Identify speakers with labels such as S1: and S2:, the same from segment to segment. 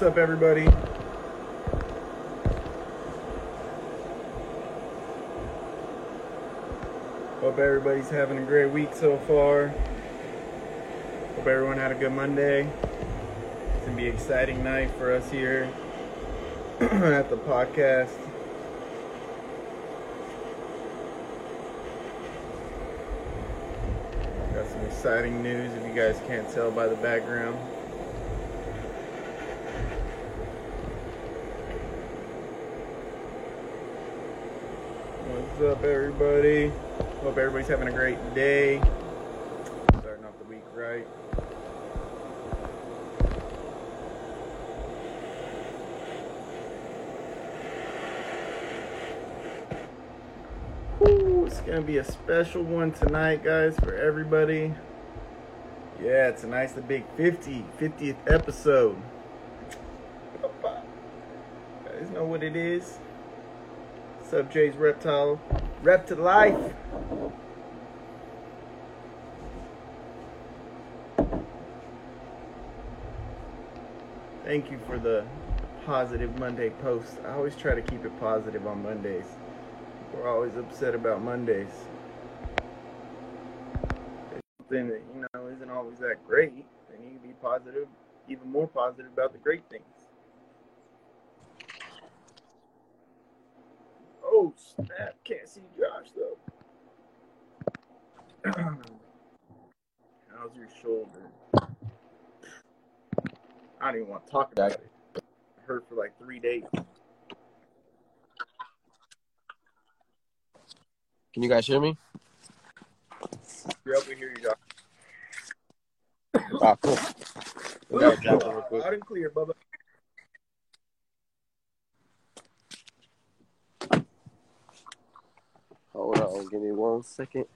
S1: What's up, everybody? Hope everybody's having a great week so far. Hope everyone had a good Monday. It's gonna be an exciting night for us here at the podcast. Got some exciting news if you guys can't tell by the background. What's up, everybody? Hope everybody's having a great day. Starting off the week right. Ooh, it's gonna be a special one tonight, guys, for everybody. Yeah, tonight's the big 50, 50th episode. You guys know what it is? What's up, Jay's Reptile? Rep to life. Thank you for the positive Monday post. I always try to keep it positive on Mondays. We're always upset about Mondays. It's something that, you know, isn't always that great. Then you can be positive, even more positive about the great things. Oh snap! Can't see Josh though. How's your shoulder? I don't even want to talk about it. it hurt for like three days.
S2: Can you guys hear me?
S1: You're up to hear you, Josh.
S2: Ah, cool. We gotta drop it real
S1: Loud and clear, Bubba.
S2: Hold on, give me one second.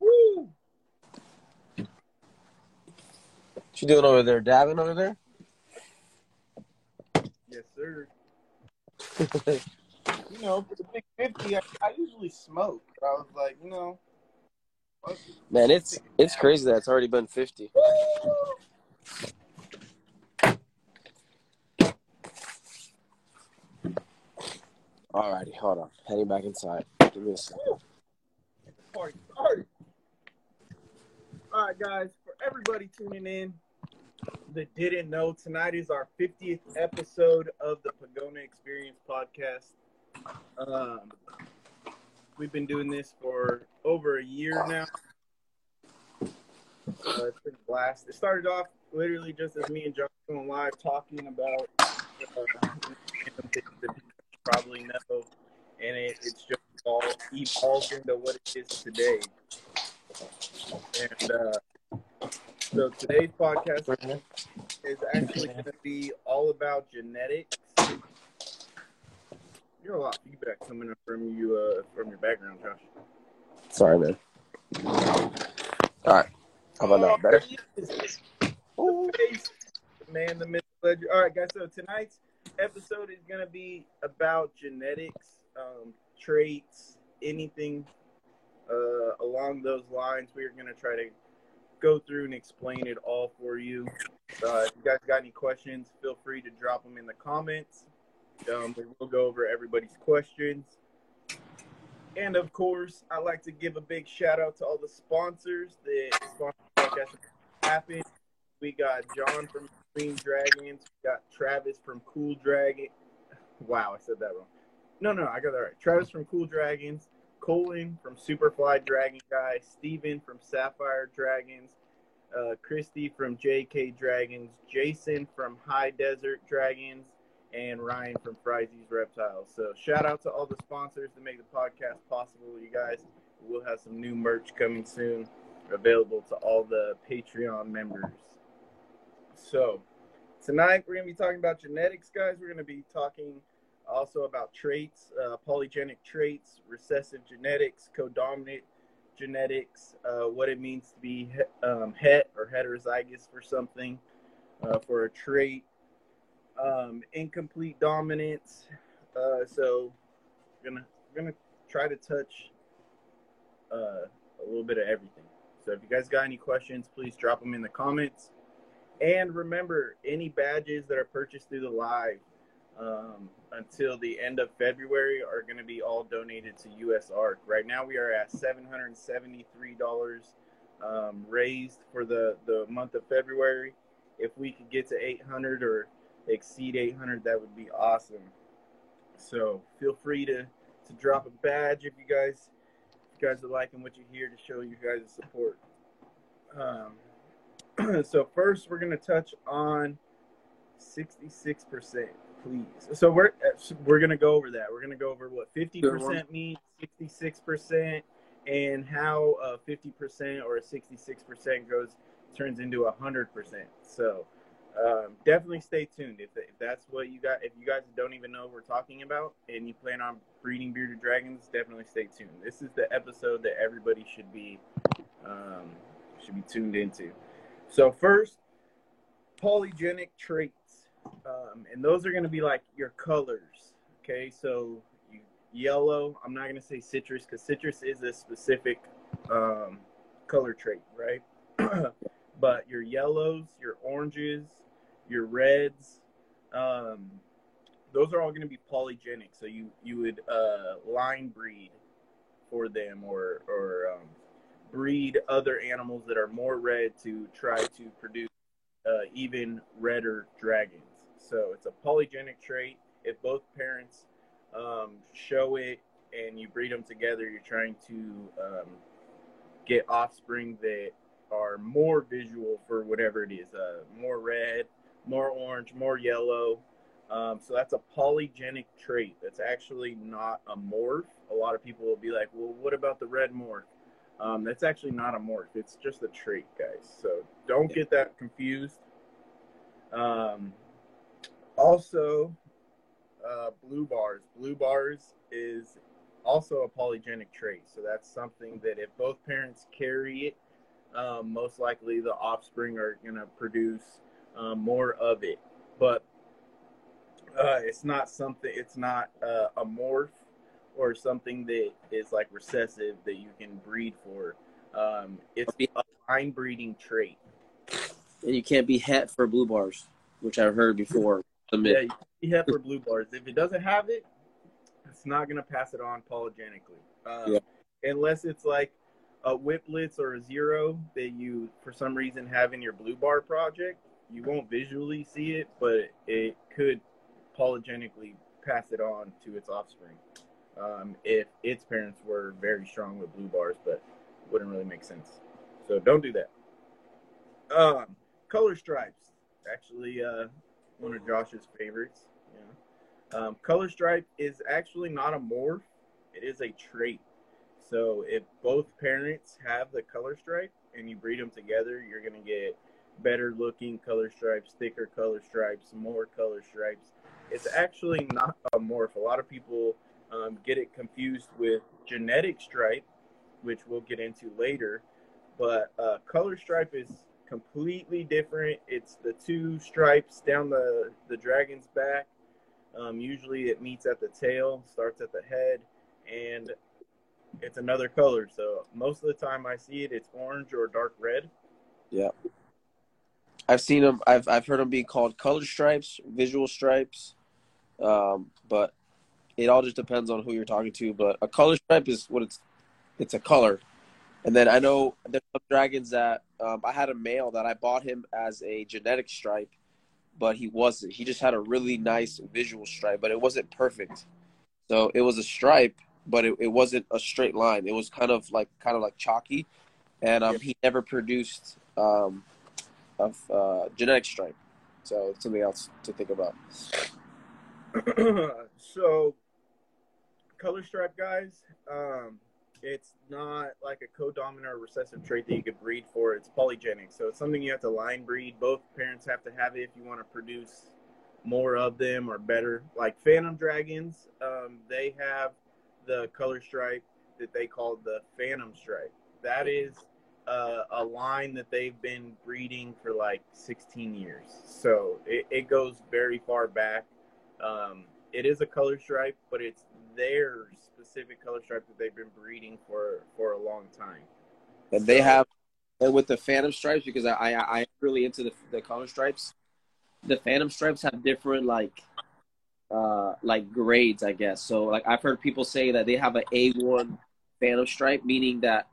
S1: Woo!
S2: What you doing over there? Dabbing over there?
S1: Yes, sir. You know, for the big fifty, I, I usually smoke, but I was like, you know.
S2: Man, it's it's crazy that it's already been 50. Alrighty, hold on. Heading back inside. Give me a second.
S1: All right, guys, for everybody tuning in that didn't know, tonight is our 50th episode of the Pogona Experience podcast. Um, we've been doing this for over a year now. Uh, it's been a blast. It started off literally just as me and John going live talking about uh, probably know, and it, it's just all evolved into what it is today. And uh, so today's podcast is actually going to be all about genetics. You're a lot of feedback coming up from you uh, from your background, Josh.
S2: Sorry, man. Alright. How about now? Better?
S1: Oh, man, the legend. All right, guys. So tonight's episode is going to be about genetics, um, traits, anything uh, along those lines. We're going to try to go through and explain it all for you. Uh, if you guys got any questions, feel free to drop them in the comments. Um, we will go over everybody's questions. And of course, I'd like to give a big shout out to all the sponsors that sponsor the podcast happen. We got John from Green Dragons. We got Travis from Cool Dragon. Wow, I said that wrong. No, no, I got that right. Travis from Cool Dragons. Colin from Superfly Dragon Guy. Steven from Sapphire Dragons. Uh, Christy from JK Dragons. Jason from High Desert Dragons. And Ryan from Fryzy's Reptiles. So shout out to all the sponsors that make the podcast possible, you guys. We'll have some new merch coming soon available to all the Patreon members. So, tonight we're going to be talking about genetics, guys. We're going to be talking also about traits, uh, polygenic traits, recessive genetics, codominant genetics, uh, what it means to be um, het or heterozygous for something, uh, for a trait, um, incomplete dominance. Uh, so, we're gonna we're gonna try to touch uh, a little bit of everything. So if you guys got any questions, please drop them in the comments. And remember, any badges that are purchased through the live um, until the end of February are going to be all donated to USARK. Right now, we are at $773 um, raised for the, the month of February. If we could get to 800 or exceed 800, that would be awesome. So feel free to, to drop a badge if you guys if you guys are liking what you hear to show you guys support. Um, so first, we're going to touch on 66% please. So we're we're gonna go over that. We're gonna go over what fifty percent means, sixty six percent, and how a fifty percent or a sixty six percent goes turns into a hundred percent. So um, definitely stay tuned if, if that's what you got. If you guys don't even know what we're talking about and you plan on breeding bearded dragons, definitely stay tuned. This is the episode that everybody should be um, should be tuned into. So first, polygenic traits. Um, and those are going to be like your colors. Okay, so yellow. I'm not going to say citrus because citrus is a specific um, color trait, right? but your yellows, your oranges, your reds, um, those are all going to be polygenic. So you you would uh, line breed for them or or um, breed other animals that are more red to try to produce uh, even redder dragons. So it's a polygenic trait. If both parents um, show it and you breed them together, you're trying to um, get offspring that are more visual for whatever it is uh, more red, more orange, more yellow. Um, so that's a polygenic trait. That's actually not a morph. A lot of people will be like, well, what about the red morph? Um, that's actually not a morph. It's just a trait, guys. So don't get that confused. Um, also, uh, blue bars. Blue bars is also a polygenic trait. So that's something that if both parents carry it, um, most likely the offspring are going to produce um, more of it. But uh, it's not something, it's not uh, a morph or something that is like recessive that you can breed for. Um, it's a line breeding trait.
S2: And you can't be het for blue bars, which I've heard before.
S1: Yeah, you have for blue bars. If it doesn't have it, it's not gonna pass it on polygenically. Um, yeah. Unless it's like a witblits or a zero that you, for some reason, have in your blue bar project. You won't visually see it, but it could polygenically pass it on to its offspring um, if its parents were very strong with blue bars, but wouldn't really make sense. So don't do that. Um, color stripes. Actually, uh, one of Josh's favorites. Yeah. Um, color stripe is actually not a morph; it is a trait. So if both parents have the color stripe and you breed them together, you're gonna get better looking color stripes, thicker color stripes, more color stripes. It's actually not a morph. A lot of people um, get it confused with genetic stripe, which we'll get into later. But uh, color stripe is completely different. It's the two stripes down the, the dragon's back. Um, usually it meets at the tail, starts at the head, and it's another color. So most of the time I see it, it's orange or dark red.
S2: Yeah. I've seen them. I've I've heard them being called color stripes, visual stripes, um, but it all just depends on who you're talking to. But a color stripe is what it's. It's a color. And then I know there's some dragons that um, I had a male that I bought him as a genetic stripe, but he wasn't. He just had a really nice visual stripe, but it wasn't perfect. So it was a stripe, but it, it wasn't a straight line. It was kind of like kind of like chalky, and um, he never produced um, a uh, genetic stripe. So it's something else to think about.
S1: so, color stripe guys. Um, it's not like a codominant or recessive trait that you could breed for. It's polygenic, so it's something you have to line breed. Both parents have to have it if you want to produce more of them or better. Like phantom dragons, um, they have the color stripe that they call the phantom stripe. That is uh, a line that they've been breeding for like 16 years, so it, it goes very far back. Um, it is a color stripe, but it's theirs specific color stripe that they've been breeding for for a long time.
S2: and they have and with the Phantom stripes because I I I'm really into the the color stripes. The Phantom stripes have different like uh like grades, I guess. So like I've heard people say that they have an A one Phantom stripe, meaning that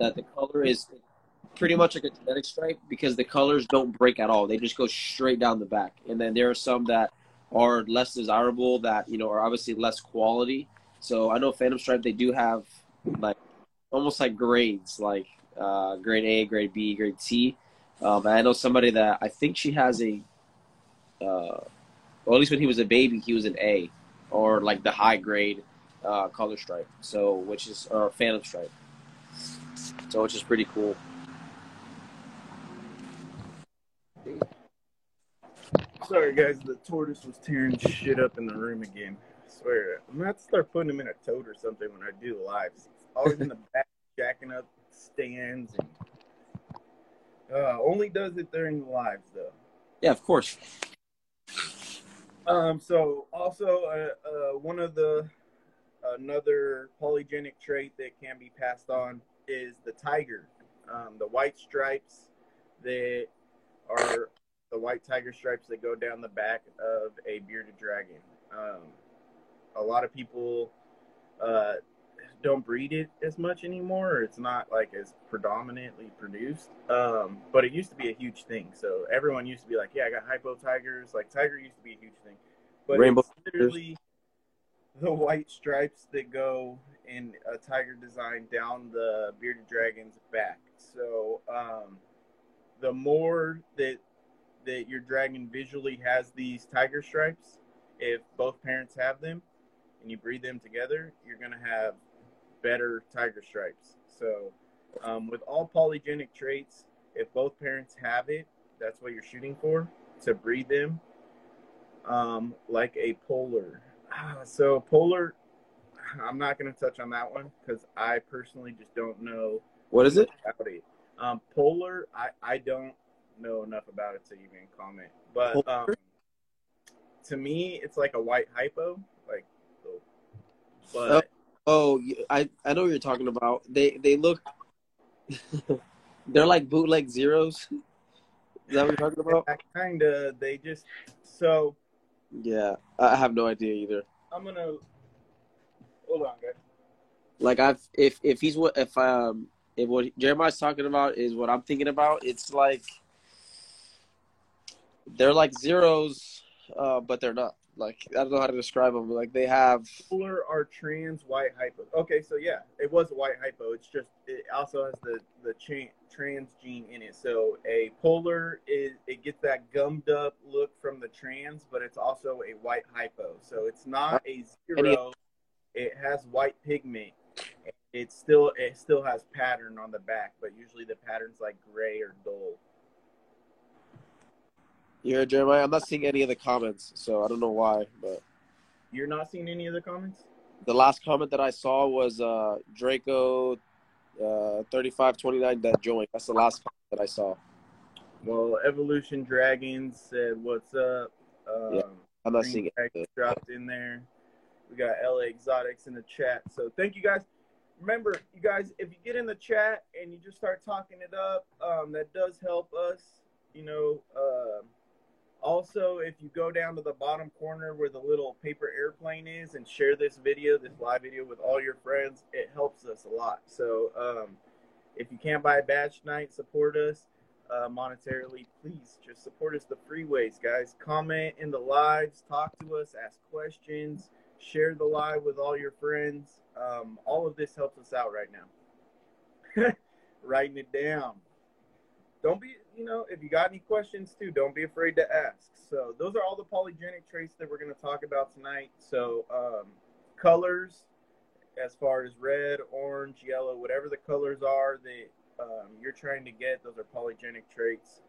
S2: that the color is pretty much like a genetic stripe because the colors don't break at all. They just go straight down the back. And then there are some that are less desirable that, you know, are obviously less quality. So I know Phantom Stripe they do have like almost like grades, like uh, grade A, grade B, grade C. Um, I know somebody that I think she has a, uh, well, at least when he was a baby, he was an A, or like the high grade uh, color stripe. So which is or Phantom Stripe. So which is pretty cool.
S1: Sorry, guys. The tortoise was tearing shit up in the room again. I swear. I'm gonna have to start putting him in a tote or something when I do lives. He's always in the back, jacking up stands, and uh, only does it during the lives, though.
S2: Yeah, of course.
S1: Um. So also, uh, uh, one of the another polygenic trait that can be passed on is the tiger. Um, the white stripes that are the white tiger stripes that go down the back of a bearded dragon. Um, a lot of people uh, don't breed it as much anymore. It's not like as predominantly produced, um, but it used to be a huge thing. So everyone used to be like, "Yeah, I got hypo tigers." Like tiger used to be a huge thing, but
S2: Rainbow
S1: it's literally the white stripes that go in a tiger design down the bearded dragon's back. So um, the more that that your dragon visually has these tiger stripes, if both parents have them and you breed them together, you're going to have better tiger stripes. So, um, with all polygenic traits, if both parents have it, that's what you're shooting for to breed them. Um, like a polar. So, polar, I'm not going to touch on that one because I personally just don't know
S2: What is it?
S1: about it. Um, polar, I, I don't know enough about it to even comment. But um, to me, it's like a white hypo. Like, but
S2: Oh, I I know what you're talking about. They they look. They're like bootleg zeros. Is that what you're talking about?
S1: kind of they just so
S2: Yeah, I have no idea either.
S1: I'm gonna hold on, guys.
S2: Like I've if if he's what if um if what Jeremiah's talking about is what I'm thinking about, it's like they're like zeros, uh, but they're not. Like I don't know how to describe them. Like they have
S1: Polar are trans white hypo. Okay, so yeah, it was a white hypo. It's just it also has the the cha- trans gene in it. So a polar is it gets that gummed up look from the trans, but it's also a white hypo. So it's not a zero. It has white pigment. It still it still has pattern on the back, but usually the pattern's like gray or dull.
S2: Heard Jeremiah. I'm not seeing any of the comments, so I don't know why. But
S1: You're not seeing any of the comments?
S2: the last comment that I saw was uh, Draco uh, 3529 that joined. That's the last comment that I saw.
S1: Well, Evolution Dragons said, "What's up?" Um,
S2: Yeah, I'm not
S1: Green
S2: seeing it.
S1: dropped in there. We got LA Exotics in the chat. So thank you guys. Remember, you guys, if you get in the chat and you just start talking it up, um, that does help us. You know. Um also, if you go down to the bottom corner where the little paper airplane is and share this video, this live video with all your friends, it helps us a lot. So, um, if you can't buy a badge tonight, support us uh, monetarily. Please just support us the free ways, guys. Comment in the lives, talk to us, ask questions, share the live with all your friends. Um, all of this helps us out right now. Writing it down don't be you know if you got any questions too don't be afraid to ask. So those are all the polygenic traits that we're going to talk about tonight. So um, colors as far as red orange yellow whatever the colors are that um, you're trying to get those are polygenic traits.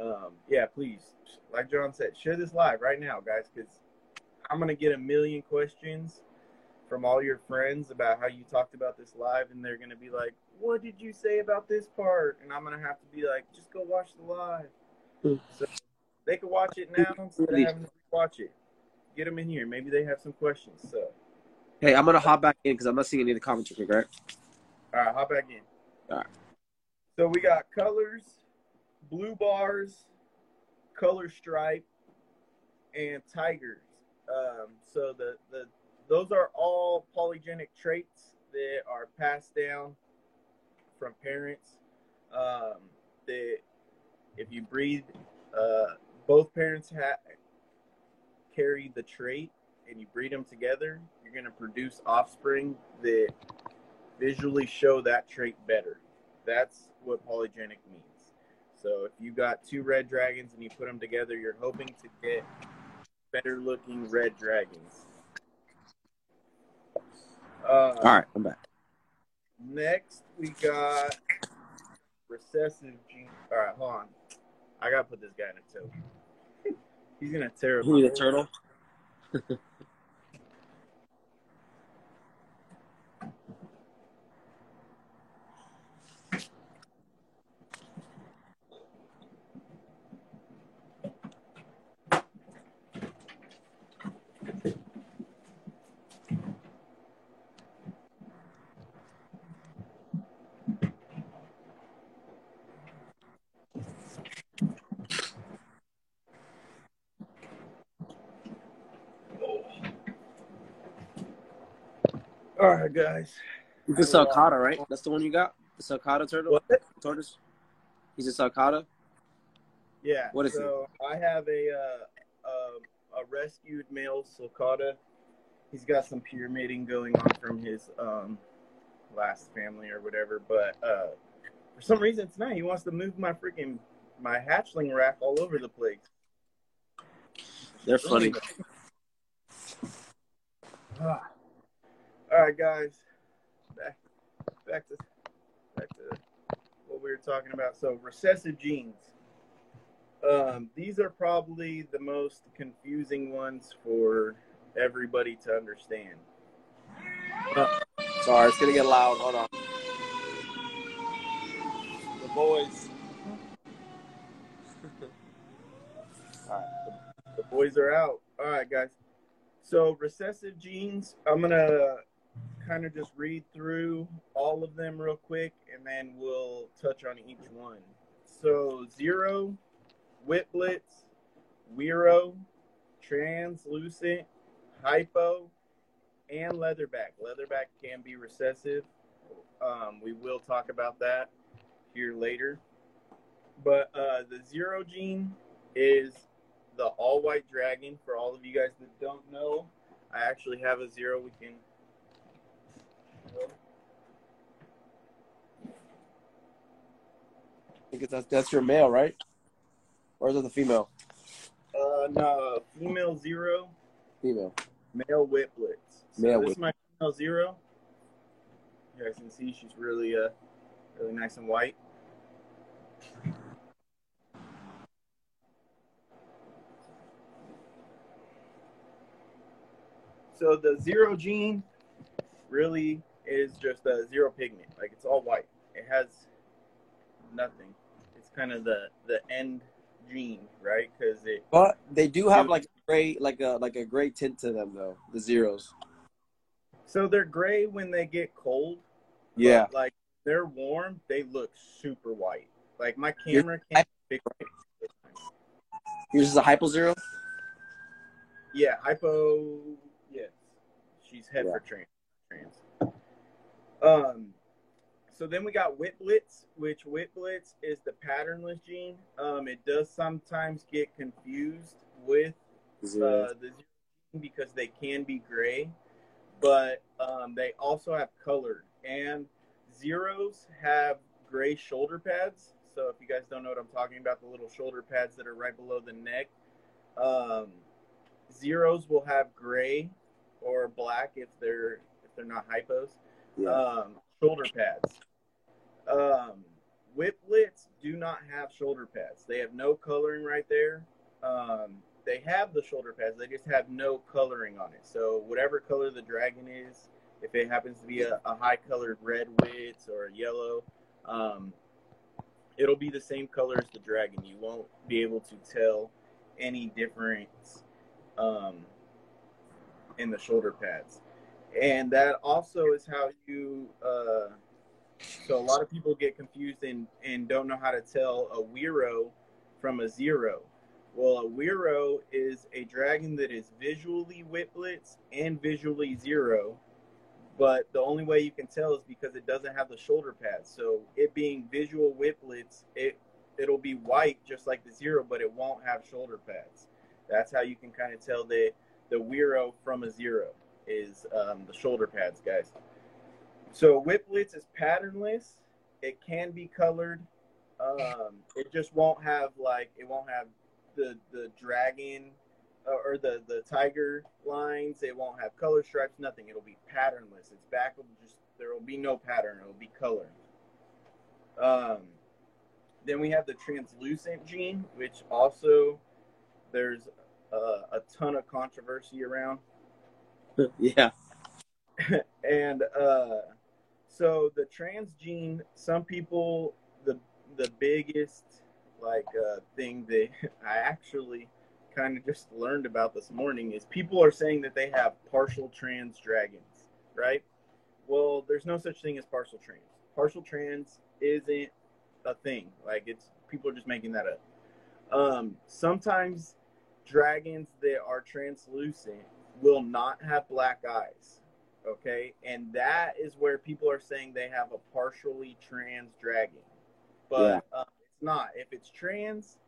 S1: Um, yeah please like john said share this live right now guys because i'm going to get a million questions from all your friends about how you talked about this live and they're going to be like what did you say about this part and i'm going to have to be like just go watch the live so they can watch it now instead of having to watch it get them in here maybe they have some questions so
S2: Hey, I'm gonna hop back in because I'm not seeing any of the comments real right?
S1: all right hop back in All right. So we got colors, blue bars, color stripe, and tigers. Um, so the, the those are all polygenic traits that are passed down from parents. Um, that if you breed, uh, both parents ha- carry the trait, and you breed them together, you're going to produce offspring that visually show that trait better. That's what polygenic means. So if you got two red dragons and you put them together, you're hoping to get better looking red dragons. Uh,
S2: All right, I'm back.
S1: Next, we got recessive gene. All right, hold on. I gotta put this guy in a tote. He's gonna tear.
S2: Who the turtle?
S1: All right, guys.
S2: The Sulcata, right? That's the one you got? The Sulcata turtle?
S1: What?
S2: Tortoise? He's a Sulcata?
S1: Yeah.
S2: What is
S1: so I have a uh, a, a rescued male sulcata. He's got some pyramiding going on from his um, last family or whatever, but uh, for some reason tonight he wants to move my freaking my hatchling rack all over the place.
S2: They're funny.
S1: Ah. All right, guys. Back, back to back to what we were talking about. So recessive genes. Um, these are probably the most confusing ones for everybody to understand.
S2: Sorry, it's gonna get loud. Hold on. The boys.
S1: All right, the, the boys are out. All right, guys. So recessive genes, I'm gonna kind of just read through all of them real quick, and then we'll touch on each one. So zero, Witblits, Wero, translucent, hypo, and leatherback. Leatherback can be recessive. Um, we will talk about that here later. But uh, the zero gene is the all white dragon. For all of you guys that don't know, I actually have a zero. We can.
S2: Think that's, that's your male, right? Or is it the female?
S1: Uh, no, female zero,
S2: Female.
S1: male witblits. So
S2: Male
S1: this is my female zero. You guys can see she's really, uh, really nice and white. So the zero gene really is just a zero pigment. Like it's all white. It has nothing. Kind of the the end gene, right? Because it
S2: But they do have like a gray, like a like a gray tint to them though. The zeros.
S1: so they're gray when they get cold.
S2: Yeah.
S1: like they're warm, they look super white. Like my
S2: You're-
S1: camera can't pick
S2: Yours is a hypo zero.
S1: Yeah, hypo. Yes, she's head
S2: Yeah.
S1: for trans. Trans. Um, so then we got witblits, which witblits is the patternless gene. Um, it does sometimes get confused with uh, the zero gene because they can be gray, but um, they also have colored. And zeros have gray shoulder pads. So if you guys don't know what I'm talking about, the little shoulder pads that are right below the neck. Um, zeros will have gray or black if they're if they're not hypos.
S2: yeah.
S1: Um, shoulder pads. Um, witblits do not have shoulder pads. They have no coloring right there. Um, they have the shoulder pads. They just have no coloring on it. So whatever color the dragon is, if it happens to be a, a high colored red wits or a yellow, um, it'll be the same color as the dragon. You won't be able to tell any difference um, in the shoulder pads. And that also is how you uh, So a lot of people get confused and, and don't know how to tell a Wero from a zero. Well, a Wero is a dragon that is visually Witblits and visually zero, but the only way you can tell is because it doesn't have the shoulder pads. So it being visual Witblits, it it'll be white just like the zero, but it won't have shoulder pads. That's how you can kind of tell the the Wero from a zero is um, the shoulder pads, guys. So Witblits is patternless. It can be colored. Um, it just won't have like it won't have the the dragon uh, or the the tiger lines. It won't have color stripes. Nothing. It'll be patternless. Its back will just there will be no pattern. It will be color. Um, then we have the translucent gene, which also there's a, a ton of controversy around.
S2: yeah.
S1: and uh, so the trans gene, some people the the biggest like uh, thing that I actually kind of just learned about this morning is people are saying that they have partial trans dragons, right? Well, there's no such thing as partial trans. Partial trans isn't a thing. Like it's people are just making that up. Um, sometimes dragons that are translucent will not have black eyes. Okay, and that is where people are saying they have a partially trans dragon, but yeah. uh, it's not. If it's trans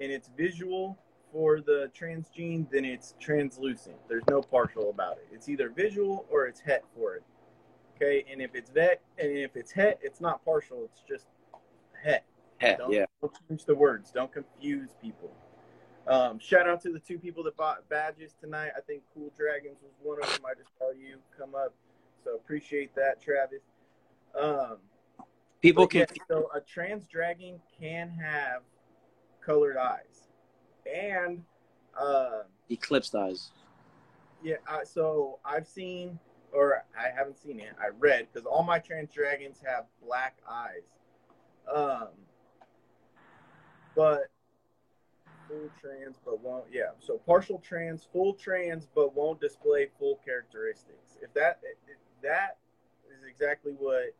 S1: and it's visual for the trans gene, then it's translucent. There's no partial about it. It's either visual or it's het for it. Okay, and if it's vet and if it's het, it's not partial. It's just het.
S2: Het,
S1: don't,
S2: yeah.
S1: Don't change the words. Don't confuse people. Um, shout out to the two people that bought badges tonight. I think Cool Dragons was one of them. I just saw you come up, so appreciate that, Travis. Um,
S2: people can.
S1: Yeah, so a trans dragon can have colored eyes, and uh,
S2: eclipsed eyes.
S1: Yeah, uh, so I've seen, or I haven't seen it. I read because all my trans dragons have black eyes. Um, but full trans but won't yeah so partial trans full trans but won't display full characteristics. If that if that is exactly what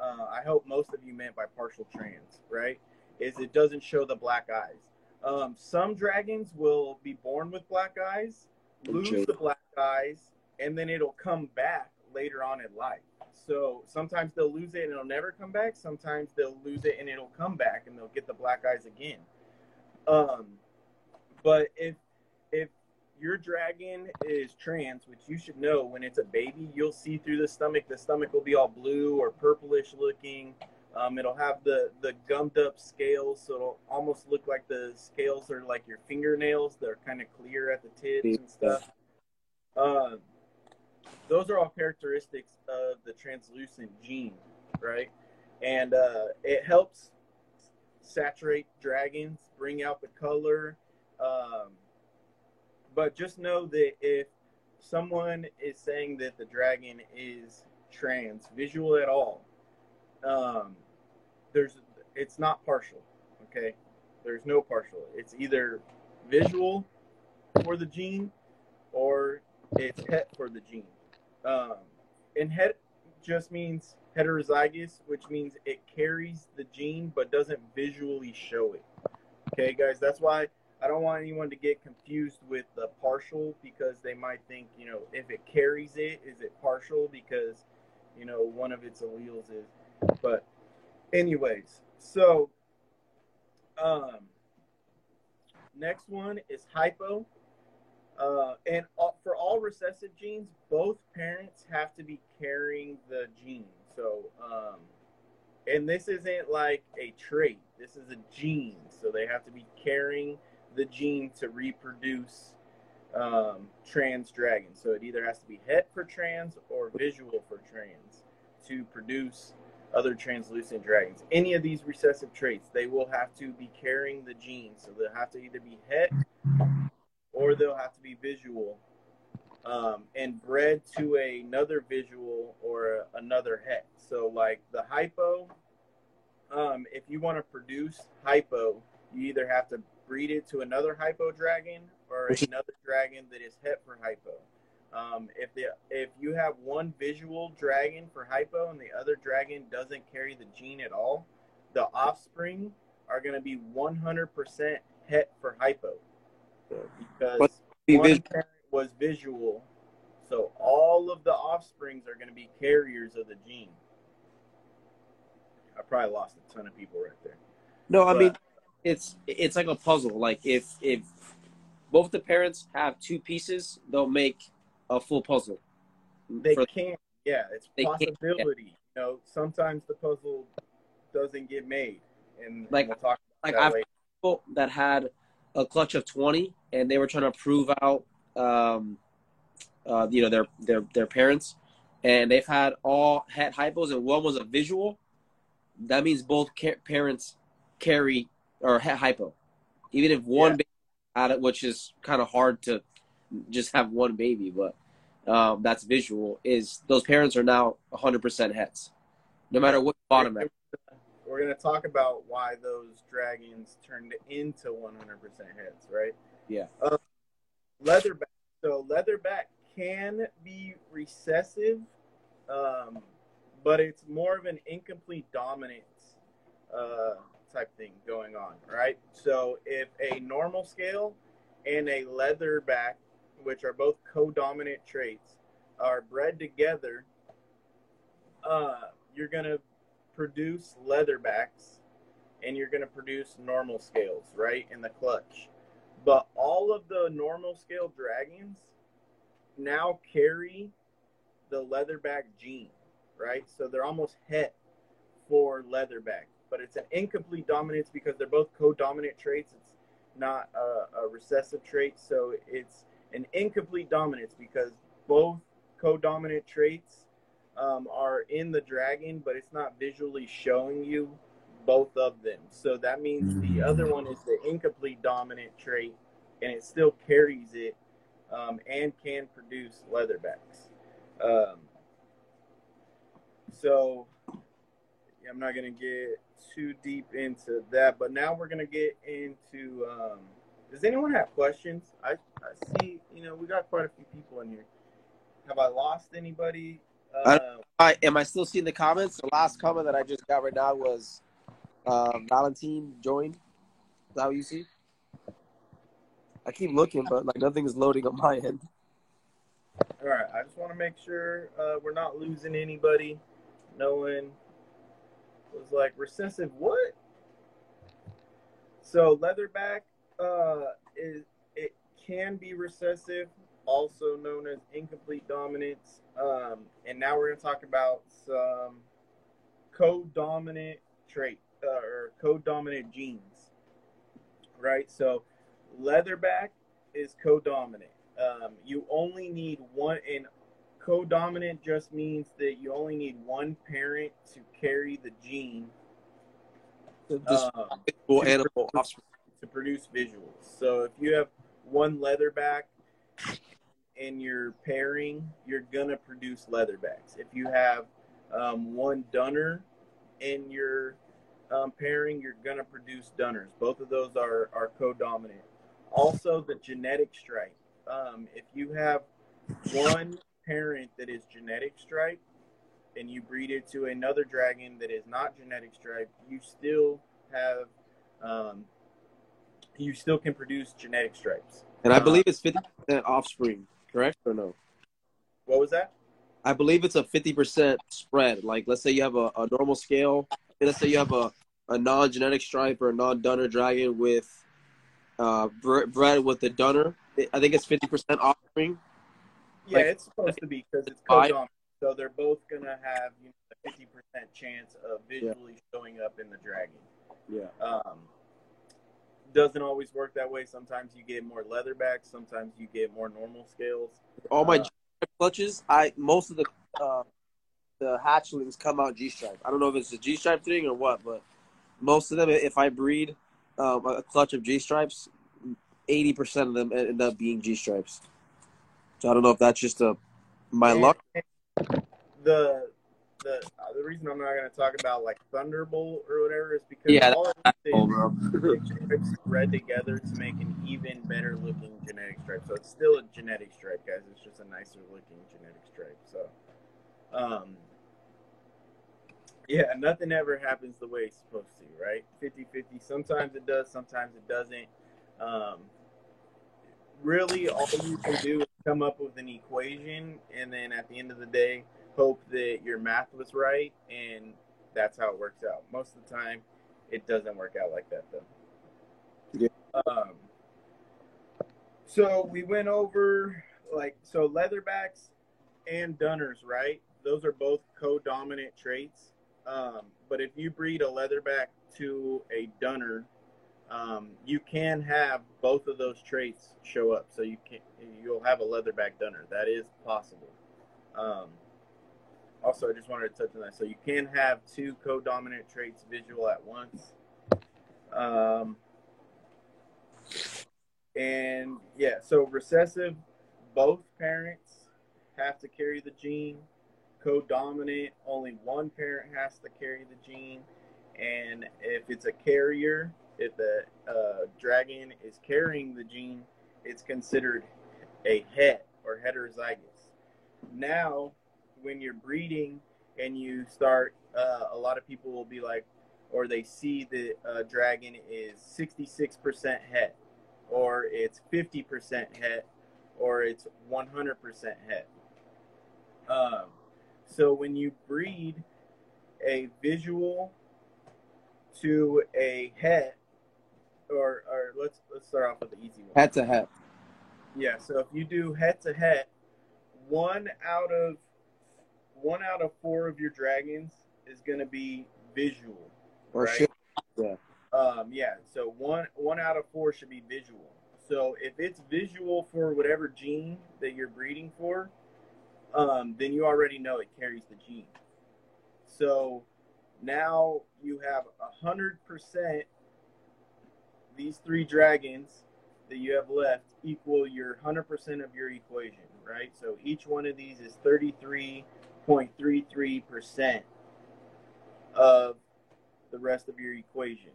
S1: uh, i hope most of you meant by partial trans right is it doesn't show the black eyes. Um, some dragons will be born with black eyes lose the black eyes and then it'll come back later on in life. So sometimes they'll lose it and it'll never come back sometimes they'll lose it and it'll come back and they'll get the black eyes again um, but if if your dragon is trans, which you should know when it's a baby, you'll see through the stomach. The stomach will be all blue or purplish looking. Um, it'll have the the gummed up scales, so it'll almost look like the scales are like your fingernails. They're kind of clear at the tips and stuff. Um, those are all characteristics of the translucent gene, right? And uh, it helps saturate dragons, bring out the color. Um, but just know that if someone is saying that the dragon is trans, visual at all, um, there's it's not partial. Okay, there's no partial. It's either visual for the gene or it's het for the gene. Um, and het just means heterozygous, which means it carries the gene but doesn't visually show it. Okay, guys, that's why I don't want anyone to get confused with the partial because they might think, you know, if it carries it, is it partial because, you know, one of its alleles is. But, anyways, so um, next one is hypo. Uh, and for all recessive genes, both parents have to be carrying the gene. So, um, and this isn't like a trait. This is a gene. So they have to be carrying the gene to reproduce um, trans dragons. So it either has to be het for trans or visual for trans to produce other translucent dragons. Any of these recessive traits, they will have to be carrying the gene. So they'll have to either be het or they'll have to be visual um, and bred to another visual or a, another het. So, like the hypo, um, if you want to produce hypo, you either have to breed it to another hypo dragon or another dragon that is het for hypo. Um, if the if you have one visual dragon for hypo and the other dragon doesn't carry the gene at all, the offspring are going to be 100% het for hypo because
S2: be
S1: one parent was visual, so all of the offsprings are going to be carriers of the gene. I probably lost a ton of people right there.
S2: No, I mean it's it's like a puzzle. Like if if both the parents have two pieces, they'll make a full puzzle.
S1: They
S2: For-
S1: can't. Yeah, it's
S2: can't, yeah.
S1: possibility. You know, sometimes the puzzle doesn't get made, and
S2: Like-
S1: we'll talk
S2: like I've
S1: later.
S2: people that had a clutch of 20 and they were trying to prove out um, uh, you know their their their parents and they've had all had hypos and one was a visual that means both ca- parents carry or had hypo even if one
S1: Yeah.
S2: baby had it which is kind of hard to just have one baby but um, that's visual is those parents are now 100% hets no matter what bottom at
S1: We're going to talk about why those dragons turned into 100% hets, right?
S2: Yeah.
S1: Uh, leatherback. So leatherback can be recessive, um, but it's more of an incomplete dominance uh, type thing going on, right? So if a normal scale and a leatherback, which are both co-dominant traits, are bred together, uh, you're gonna produce leatherbacks and you're gonna produce normal scales, right, in the clutch. But all of the normal scale dragons now carry the leatherback gene, right? So they're almost het for leatherback, but it's an incomplete dominance because they're both co-dominant traits. It's not a, a recessive trait, so it's an incomplete dominance because both co-dominant traits um, are in the dragon, but it's not visually showing you both of them. So that means the other one is the incomplete dominant trait, and it still carries it um, and can produce leatherbacks. Um, so yeah, I'm not going to get too deep into that, but now we're going to get into. Um, does anyone have questions? I, I see, you know, we got quite a few people in here. Have I lost anybody?
S2: I-
S1: Uh,
S2: I, am I still seeing the comments? The last comment that I just got right now was um, Valentine joined. Is that what you see? I keep looking, but like nothing is loading on my end.
S1: All right, I just want to make sure uh, we're not losing anybody. No one was like recessive. What? So leatherback uh, is it can be recessive, also known as incomplete dominance. Um, and now we're going to talk about some co-dominant trait uh, or co-dominant genes. Right. So leatherback is co-dominant. Um, you only need one, and co-dominant just means that you only need one parent to carry the gene um,
S2: visual animal offspring.
S1: to produce visuals. So if you have one leatherback in your pairing, you're gonna produce leatherbacks. If you have um, one dunner in your um, pairing, you're gonna produce dunners. Both of those are are co-dominant. Also, the genetic stripe. Um, if you have one parent that is genetic stripe and you breed it to another dragon that is not genetic stripe, you still have um, you still can produce genetic stripes.
S2: And I believe it's 50% offspring, correct or no?
S1: What was that?
S2: I believe it's a 50% spread. Like, let's say you have a, a normal scale. and Let's say you have a, a non genetic stripe or a non dunner dragon with uh, bre- bred with the dunner. I think it's 50% offspring.
S1: Yeah,
S2: Like-
S1: it's supposed to be because it's co-dominant. So they're both gonna have you know, a fifty percent chance of visually showing up in the dragon.
S2: Yeah.
S1: Um, doesn't always work that way. Sometimes you get more leatherbacks. Sometimes you get more normal scales.
S2: All my
S1: Uh,
S2: clutches, I most of the uh, the hatchlings come out G stripe. I don't know if it's a G stripe thing or what, but most of them, if I breed um, a clutch of G stripes, eighty percent of them end up being G stripes. So I don't know if that's just a my
S1: And-
S2: luck.
S1: The the uh, the reason I'm not going to talk about like Thunderbolt or whatever is because
S2: Yeah,
S1: all of these stripes thread together to make an even better looking genetic stripe. So it's still a genetic stripe, guys. It's just a nicer looking genetic stripe. So, um, yeah, nothing ever happens the way it's supposed to, right? 50 50. Sometimes it does, sometimes it doesn't. Um, really, all you can do is come up with an equation, and then at the end of the day, hope that your math was right, and that's how it works out. Most of the time, it doesn't work out like that, though.
S2: Yeah.
S1: Um, so we went over like so leatherbacks and dunners, right? Those are both co-dominant traits. Um, but if you breed a leatherback to a dunner, um, you can have both of those traits show up. So you can you'll have a leatherback dunner. That is possible. Um, also, I just wanted to touch on that. So you can have two co-dominant traits visual at once. Um, and yeah, so recessive, both parents have to carry the gene. Co-dominant, only one parent has to carry the gene. And if it's a carrier, if the uh, dragon is carrying the gene, it's considered a het or heterozygous. Now, when you're breeding and you start, uh, a lot of people will be like, or they see the uh, dragon is 66% het, or it's 50% het, or it's 100% het. Um, so when you breed a visual to a het, or or let's let's start off with the easy one.
S2: Het to het.
S1: Yeah, so if you do het to het, one out of one out of four of your dragons is going to be visual.
S2: Or
S1: Right.
S2: shit.
S1: Um, yeah, so one one out of four should be visual. So if it's visual for whatever gene that you're breeding for, um, then you already know it carries the gene. So now you have a hundred percent. These three dragons that you have left equal your hundred percent of your equation, right? So each one of these is thirty-three point three three percent of the rest of your equation.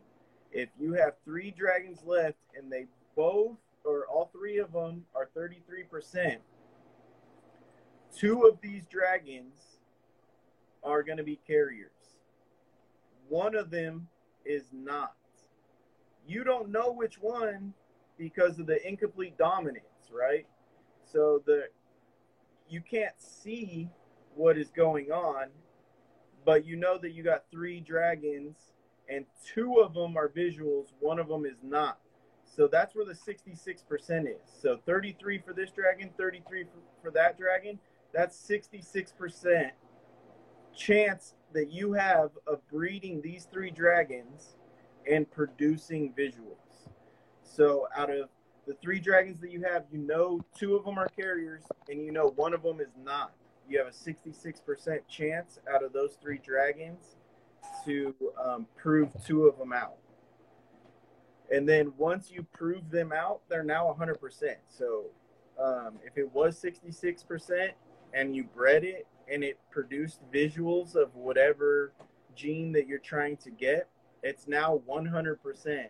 S1: If you have three dragons left and they both or all three of them are 33%, two of these dragons are going to be carriers. One of them is not. You don't know which one because of the incomplete dominance, right? So the you can't see what is going on, but you know that you got three dragons and two of them are visuals, one of them is not. So that's where the 66% is. So 33 for this dragon, 33 for, for that dragon. That's 66% chance that you have of breeding these three dragons and producing visuals. So out of the three dragons that you have, you know two of them are carriers and you know one of them is not. You have a 66% chance out of those three dragons to um, prove two of them out. And then once you prove them out, they're now 100%. So um, if it was 66% and you bred it and it produced visuals of whatever gene that you're trying to get, it's now 100%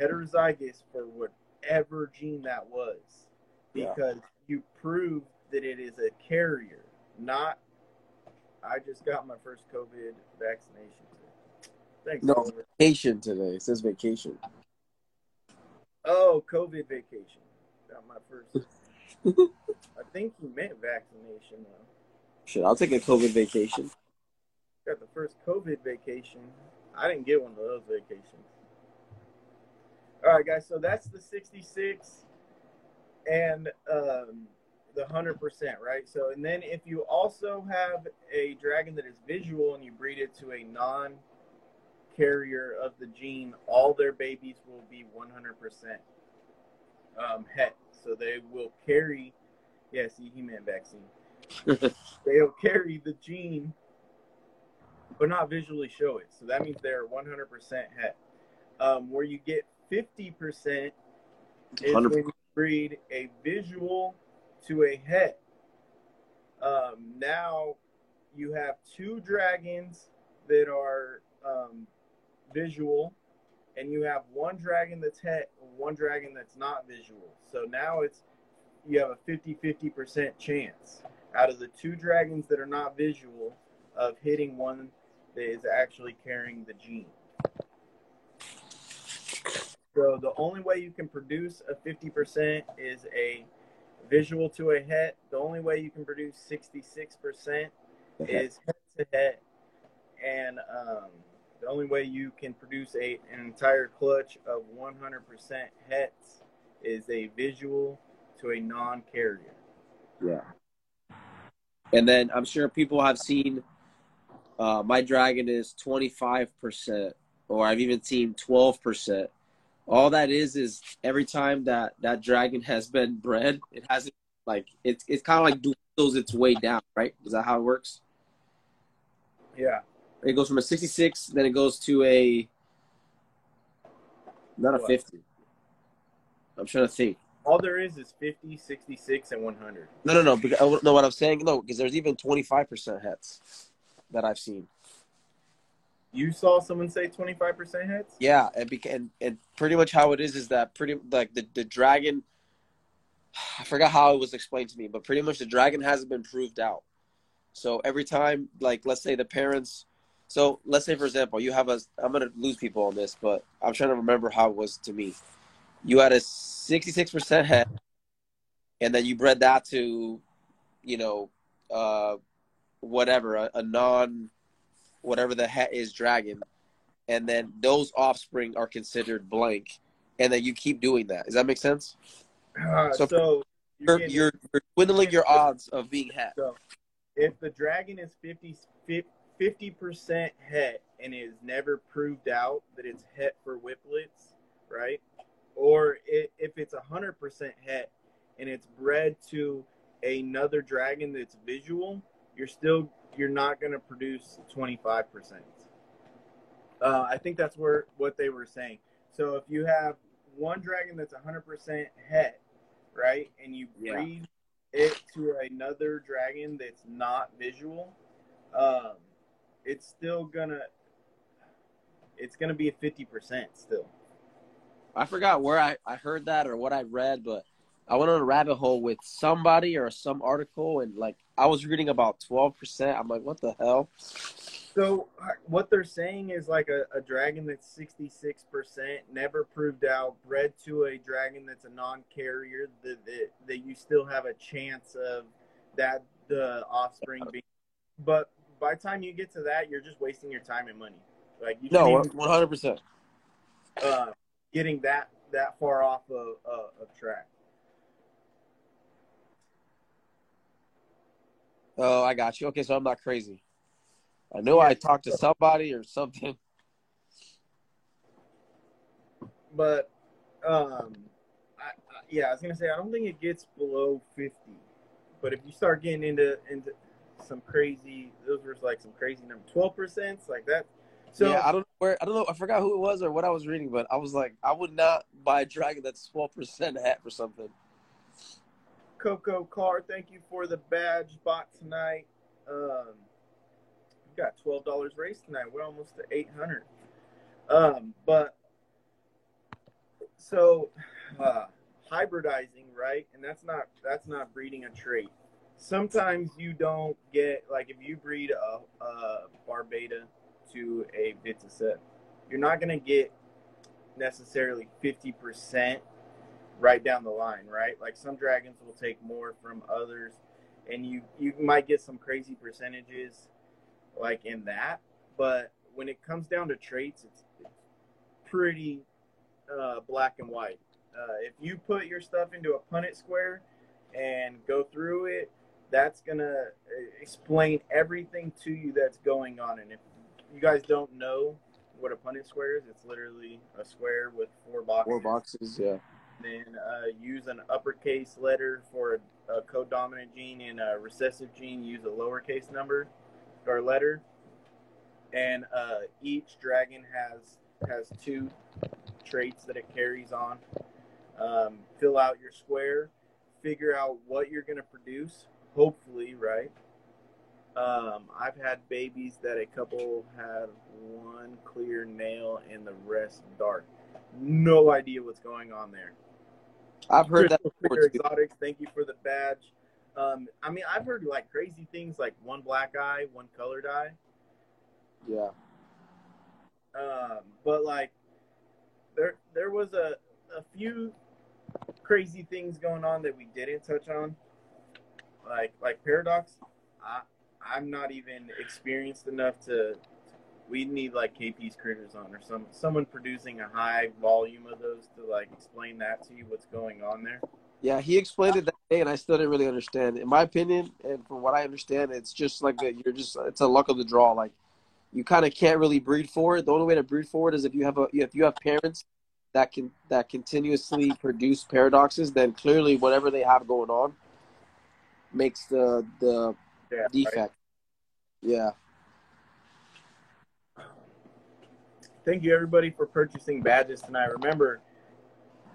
S1: heterozygous for whatever gene that was
S2: Yeah.
S1: because you proved that it is a carrier, not I just got my first COVID vaccination. today. Thanks.
S2: No.
S1: Oliver.
S2: Vacation today. It says vacation.
S1: Oh, COVID vacation. Got my first. I think he meant vaccination though.
S2: Shit, I'll take a COVID vacation.
S1: Got the first COVID vacation. I didn't get one of those vacations. All right, guys. So that's the 66 and um, the 100%, right? So, and then if you also have a dragon that is visual and you breed it to a non carrier of the gene, all their babies will be 100% um, het. So they will carry, yeah, see, he meant vaccine. They'll carry the gene but not visually show it. So that means they're 100% het. Um, where you get 50% is
S2: 100.
S1: when you breed a visual to a het. Um, now you have two dragons that are um, visual, and you have one dragon that's het, one dragon that's not visual. So now it's you have a 50-50% chance out of the two dragons that are not visual of hitting one that is actually carrying the gene. So the only way you can produce a 50% is a visual to a het. The only way you can produce 66% is het to het. And um, the only way you can produce a, an entire clutch of 100% hets is a visual to a non carrier.
S2: Yeah. And then I'm sure people have seen uh, my dragon is 25%, or I've even seen 12%. All that is is every time that that dragon has been bred, it hasn't like it's it's kind of like dwindles its way down, right? Is that how it works?
S1: Yeah.
S2: It goes from a 66, then it goes to a not a
S1: What?
S2: 50. I'm trying to think.
S1: All there is is 50, 66, and 100.
S2: No, no, no. Because, oh, no, what I'm saying, no, because there's even 25% hets that I've seen.
S1: You saw someone say 25% hets?
S2: Yeah, and, and and pretty much how it is is that pretty like the the dragon. I forgot how it was explained to me, but pretty much the dragon hasn't been proved out. So every time, like let's say the parents, so let's say for example, you have a. I'm gonna lose people on this, but I'm trying to remember how it was to me. You had a 66% het, and then you bred that to, you know, uh, whatever a, a non, whatever the het is dragon, and then those offspring are considered blank, and then you keep doing that. Does that make sense?
S1: Uh,
S2: So-
S1: so
S2: You're you're, you're dwindling your odds of being het.
S1: So if the dragon is 50 percent het and is never proved out that it's het for witblits, right? Or if it's hundred percent het and it's bred to another dragon that's visual, you're still you're not going to produce twenty five percent. Uh, I think that's where what they were saying. So if you have one dragon that's hundred percent het, right, and you
S2: Yeah.
S1: breed it to another dragon that's not visual, um, it's still gonna it's gonna be a fifty percent still.
S2: I forgot where I, I heard that or what I read, but I went on a rabbit hole with somebody or some article, and like I was reading about twelve percent. I'm like, what the hell?
S1: So uh, what they're saying is like a, a dragon that's sixty six percent, never proved out, bred to a dragon that's a non carrier, that, that that you still have a chance of that the offspring being but by the time you get to that, you're just wasting your time and money. Like you
S2: No, one hundred percent.
S1: Getting that that far off of, uh, of track.
S2: Oh, I got you. Okay, so I'm not crazy. I know I talked to somebody or something.
S1: But um, I, I, yeah, I was gonna say I don't think it gets below fifty. But if you start getting into into some crazy, those were like some crazy number, twelve percent, like that. So
S2: yeah, I don't know where. I don't know. I forgot who it was or what I was reading, but I was like, I would not buy a dragon that's twelve percent het for something.
S1: Coco Car, thank you for the badge bot tonight. Um, we got twelve dollars race tonight. We're almost to eight hundred. Um, but so uh, hybridizing, right? And that's not that's not breeding a trait. Sometimes you don't get like if you breed a, a Barbata to a bit to set. you're not gonna get necessarily fifty percent right down the line, right? Like some dragons will take more from others, and you you might get some crazy percentages, like in that. But when it comes down to traits, it's, it's pretty uh, black and white. Uh, if you put your stuff into a Punnett square and go through it, that's gonna uh, explain everything to you that's going on. And if you guys don't know what a Punnett square is, it's literally a square with four boxes.
S2: Four boxes, yeah.
S1: then uh, use an uppercase letter for a, a codominant gene and a recessive gene use a lowercase number or letter. And uh, each dragon has has two traits that it carries on. Um, fill out your square figure out what you're going to produce hopefully right Um, I've had babies that a couple had one clear nail and the rest dark. No idea what's going on there.
S2: I've heard that
S1: Crystal
S2: before
S1: Clear. Exotics, thank you for the badge. Um, I mean, I've heard like crazy things like one black eye, one colored eye.
S2: Yeah.
S1: Um, but like there there was a, a few crazy things going on that we didn't touch on. Like like paradox, I I'm not even experienced enough to we need like KP's critters on or some someone producing a high volume of those to like explain that to you what's going on there.
S2: Yeah, he explained it that day, and I still didn't really understand. In my opinion, and from what I understand, it's just like a, you're just it's a luck of the draw. Like you kind of can't really breed for it. The only way to breed for it is if you have a if you have parents that can that continuously produce paradoxes. Then clearly, whatever they have going on makes the the
S1: Yeah. right.
S2: defect. Yeah,
S1: Thank you everybody for purchasing badges tonight. Remember,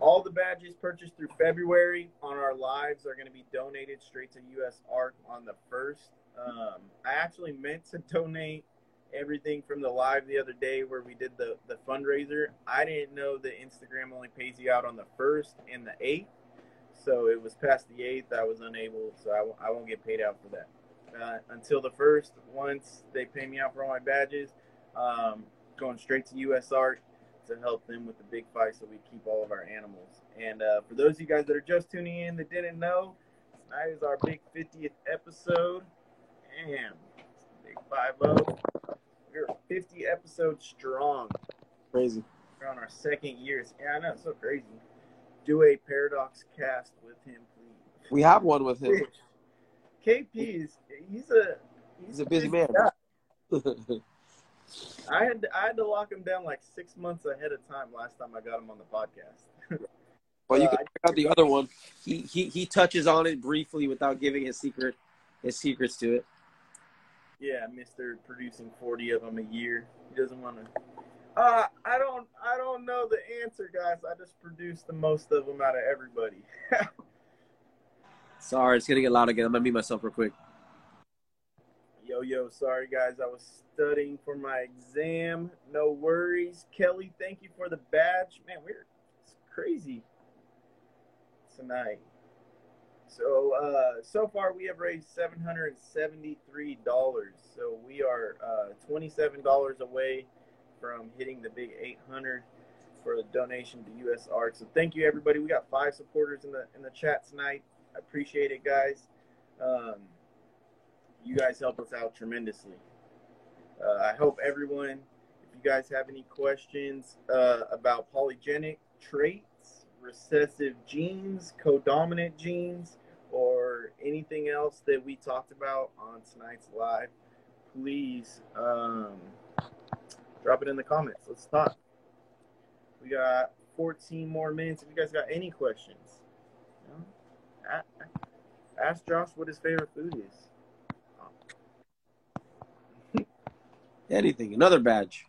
S1: all the badges purchased through February on our lives are going to be donated straight to US Arc on the first. Um, I actually meant to donate everything from the live the other day where we did the, the fundraiser. I didn't know that Instagram only pays you out on the first and the eighth. So it was past the eighth. I was unable, so I, won't- I won't get paid out for that. Uh, until the first, once they pay me out for all my badges, um, going straight to USARK to help them with the big fight so we keep all of our animals. And uh, for those of you guys that are just tuning in that didn't know, tonight is our big 50th episode. Damn, big 5 We're 50 episodes strong.
S2: crazy.
S1: We're on our second year. Yeah, I know, it's so crazy. Do a Paradox cast with him, please.
S2: We have one with him.
S1: KP is he's a
S2: He's a busy man.
S1: I had to, I had to lock him down like six months ahead of time last time I got him on the podcast.
S2: But you can check out the other one. He he he touches on it briefly without giving his secret his secrets to it.
S1: Yeah, Mister producing forty of them a year. He doesn't want to. Uh, I don't I don't know the answer, guys. I just produce the most of them out of everybody.
S2: Sorry, it's gonna get loud again. I'm gonna mute myself real quick.
S1: Yo, sorry guys, I was studying for my exam. No worries. Kelly, thank you for the badge. Man, we're it's crazy tonight. So, uh, so far we have raised seven hundred and seventy-three dollars. So we are uh, twenty-seven dollars away from hitting the big eight hundred for the donation to USARK. So thank you everybody. We got five supporters in the in the chat tonight. I appreciate it, guys. Um, you guys help us out tremendously. Uh, I hope everyone, if you guys have any questions uh, about polygenic traits, recessive genes, codominant genes, or anything else that we talked about on tonight's live, please um, drop it in the comments. Let's talk. We got 14 more minutes. If you guys got any questions, you know, ask Josh what his favorite food is.
S2: Anything, another badge.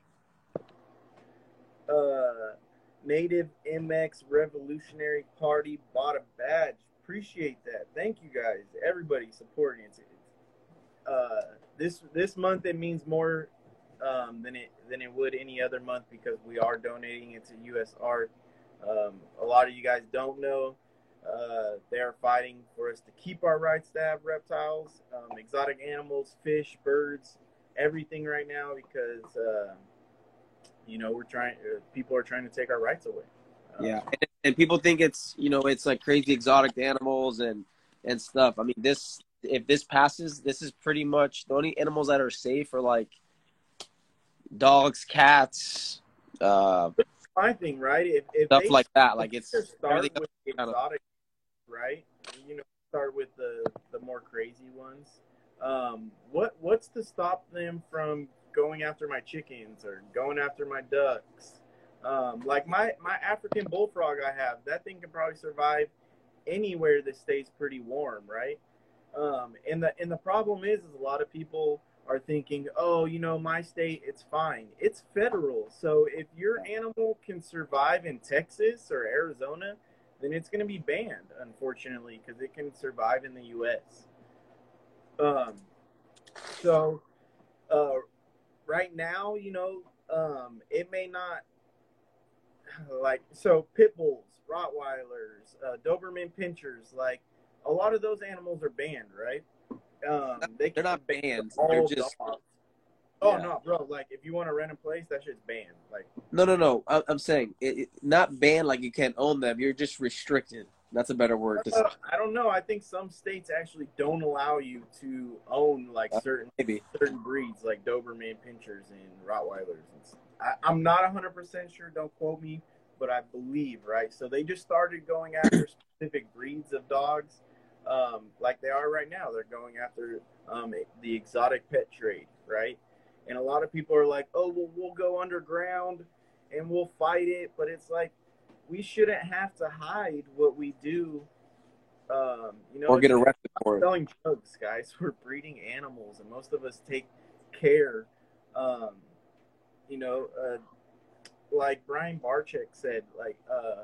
S1: uh, Native MX Revolutionary Party bought a badge. Appreciate that. Thank you guys, everybody supporting it. Uh, this this month it means more um, than it than it would any other month because we are donating it to USARK. Um, a lot of you guys don't know. Uh, they are fighting for us to keep our rights to have reptiles, um, exotic animals, fish, birds, everything right now because uh, you know we're trying. Uh, people are trying to take our rights away. Uh,
S2: Yeah, and, and people think it's you know it's like crazy exotic animals and and stuff. I mean, this if this passes, this is pretty much the only animals that are safe are like dogs, cats, uh,
S1: my thing, right? If, if
S2: stuff
S1: they
S2: like that. Like it's
S1: just start with
S2: kind of-
S1: exotic, right? You know, start with the the more crazy ones. Um, what what's to stop them from going after my chickens or going after my ducks? Um, like my my African bullfrog I have, that thing can probably survive anywhere that stays pretty warm, right? Um, and the and the problem is, is a lot of people are thinking, oh, you know, my state, it's fine. It's federal, so if your animal can survive in Texas or Arizona, then it's going to be banned, unfortunately, because it can survive in the U.S. Um, So, uh, right now, you know, um, it may not like so pit bulls, Rottweilers, uh, Doberman pinschers, like a lot of those animals are banned, right? Um, they
S2: They're not banned. They're just
S1: dogs. Oh
S2: Yeah.
S1: no, bro! Like if you want to rent a place, that shit's banned. Like
S2: no, no, no. I, I'm saying it, it, not banned like you can't own them. You're just restricted. That's a better word
S1: uh, I don't know. I think some states actually don't allow you to own like
S2: Uh,
S1: certain
S2: Maybe.
S1: certain breeds, like Doberman Pinschers and Rottweilers. And. I, I'm not 100 percent sure. Don't quote me, but I believe right. So they just started going after specific breeds of dogs, um, like they are right now. They're going after um, the exotic pet trade, right? And a lot of people are like, "Oh, well, we'll go underground and we'll fight it," but it's like we shouldn't have to hide what we do. Um, you know,
S2: Or get arrested for it.
S1: selling drugs, guys. We're breeding animals, and most of us take care. Um, you know, uh, like Brian Barchek said, like uh,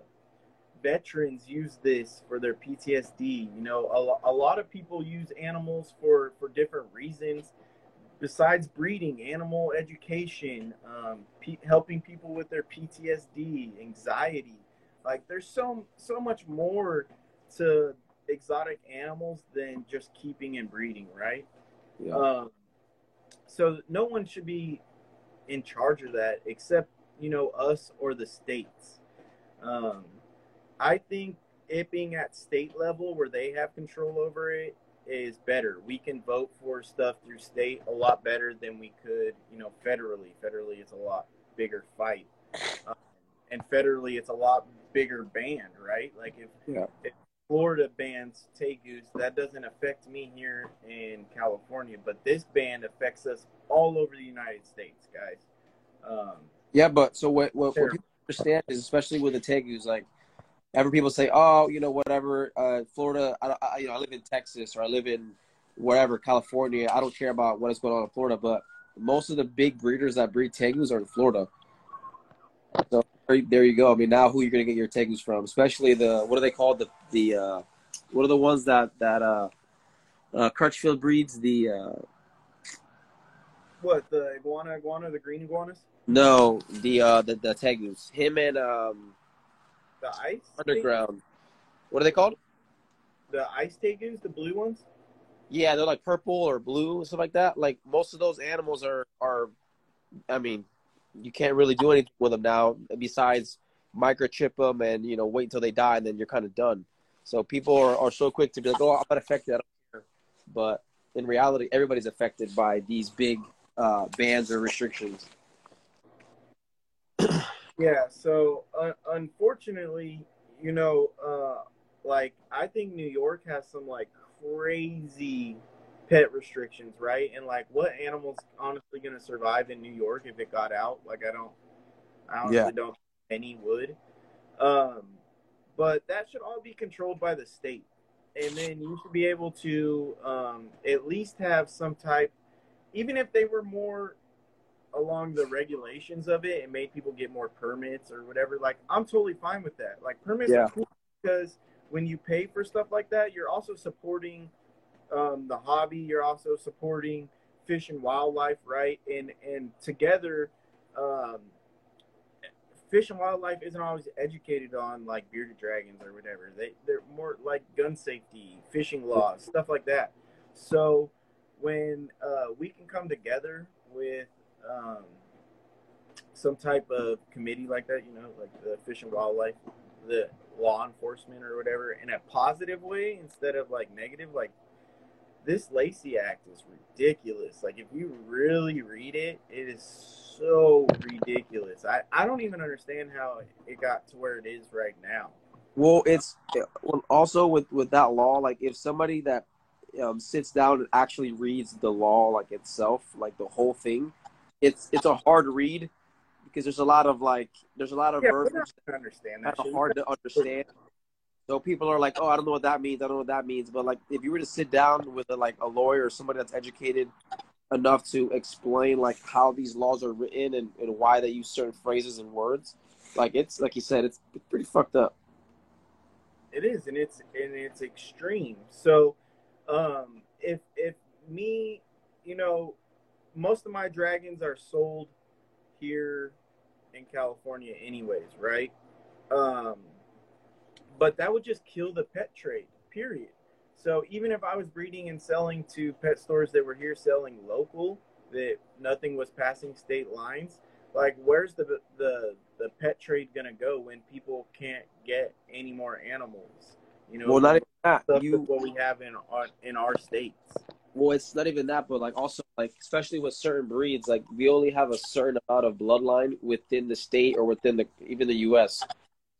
S1: veterans use this for their PTSD. You know, a, a lot of people use animals for for different reasons. Besides breeding, animal education, um, pe- helping people with their PTSD, anxiety. Like, there's so so much more to exotic animals than just keeping and breeding, right?
S2: Yeah.
S1: Um, so no one should be in charge of that except you know us or the states. Um, I think it being at state level where they have control over it is better. We can vote for stuff through state a lot better than we could, you know, federally. Federally, it's a lot bigger fight, um, and federally, it's a lot bigger band, right? Like if
S2: Yeah.
S1: if Florida bans tegus, that doesn't affect me here in California, but this band affects us all over the United States, guys. Um,
S2: Yeah, but so what what, what people understand is especially with the tegus, like ever people say, oh, you know, whatever, uh, Florida, I, I, you know, I live in Texas or I live in wherever, California. I don't care about what is going on in Florida, but most of the big breeders that breed tegus are in Florida. So there, you go. I mean, now who you're gonna get your tegus from? Especially the what are they called? The the uh, what are the ones that that uh, uh, Crutchfield breeds? The uh,
S1: what the iguana, iguana, the green iguanas,
S2: no, the uh, the the tegus. Him and um,
S1: the ice
S2: underground. What are they called?
S1: the ice tegus, the blue ones.
S2: Yeah, they're like purple or blue, stuff like that. Like most of those animals are are, I mean, you can't really do anything with them now besides microchip them and you know wait until they die and then you're kind of done. So people are, are so quick to be like, oh, I'm not affected. I don't care. But in reality, everybody's affected by these big uh, bans or restrictions.
S1: Yeah. So uh, unfortunately, you know, uh, like I think New York has some like crazy pet restrictions, right? And like, what animals honestly going to survive in New York if it got out? Like, I don't, I honestly
S2: Yeah.
S1: don't think any would. Um, but that should all be controlled by the state, and then you should be able to um, at least have some type, even if they were more along the regulations of it and made people get more permits or whatever. Like, I'm totally fine with that. Like, permits
S2: Yeah.
S1: are cool because when you pay for stuff like that, you're also supporting um, the hobby. You're also supporting fish and wildlife, right? And and together, um, fish and wildlife isn't always educated on like bearded dragons or whatever. They they're more like gun safety, fishing laws, stuff like that. So when uh, we can come together with um, some type of committee like that, you know, like the fish and wildlife, the law enforcement or whatever, in a positive way instead of like negative, like this Lacey Act is ridiculous. Like if you really read it, it is so ridiculous. I, I don't even understand how it got to where it is right now.
S2: Well, it's also with with that law. Like, if somebody that um, sits down and actually reads the law like itself, like the whole thing, it's it's a hard read because there's a lot of like there's a lot of
S1: Yeah,
S2: verbiage
S1: understand that.
S2: kind of hard to understand. So people are like, "Oh, I don't know what that means. I don't know what that means." But like, if you were to sit down with a, like a lawyer or somebody that's educated enough to explain like how these laws are written and, and why they use certain phrases and words, like it's like you said, it's pretty fucked up.
S1: It is, and it's and it's extreme. So, um, if if me, you know, most of my dragons are sold here in California, anyways, right? Um, but that would just kill the pet trade, period. So even if I was breeding and selling to pet stores that were here selling local, that nothing was passing state lines, like where's the the the pet trade gonna go when people can't get any more animals? You know,
S2: well, not even that. You
S1: what we have in our in our states.
S2: well, it's not even that, but like also like especially with certain breeds, like we only have a certain amount of bloodline within the state or within the even the U.S.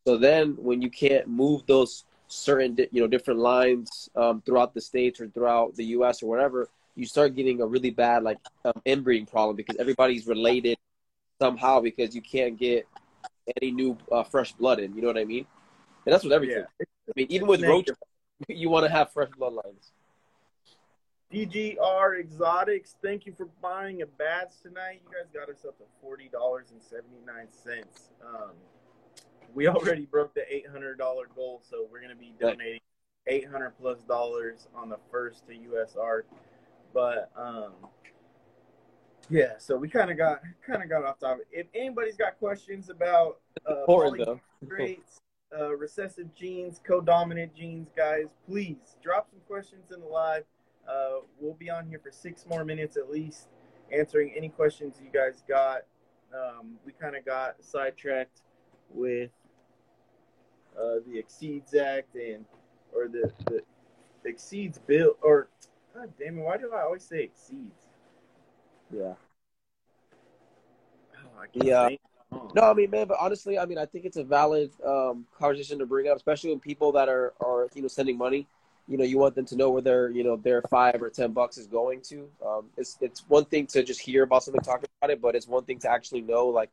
S2: So then when you can't move those certain di- you know different lines um, throughout the states or throughout the U.S. or whatever, you start getting a really bad like um, inbreeding problem because everybody's related somehow because you can't get any new uh, fresh blood in. You know what I mean? And that's with everything.
S1: Yeah.
S2: I mean, even with roach, you want to have fresh bloodlines.
S1: DGR Exotics, thank you for buying a badge tonight. You guys got us up to forty dollars and seventy nine cents. Um, we already broke the eight hundred dollar goal, so we're gonna be donating eight hundred plus dollars on the first to USARK. But um, yeah, so we kind of got kind of got off topic. If anybody's got questions about uh,
S2: Important
S1: poly-
S2: though.
S1: traits, uh, recessive genes, co-dominant genes, guys, please drop some questions in the live. Uh, we'll be on here for six more minutes at least, answering any questions you guys got. Um, we kind of got sidetracked with uh, the Exceeds Act and or the the Exceeds bill or God damn it, why do I always say Exceeds?
S2: Yeah.
S1: Oh,
S2: Yeah.
S1: Oh.
S2: No, I mean, man, but honestly, I mean, I think it's a valid um, conversation to bring up, especially when people that are, are, you know, sending money. You know, you want them to know where their, you know, their five or ten bucks is going to. Um, it's it's one thing to just hear about something, talking about it, but it's one thing to actually know, like,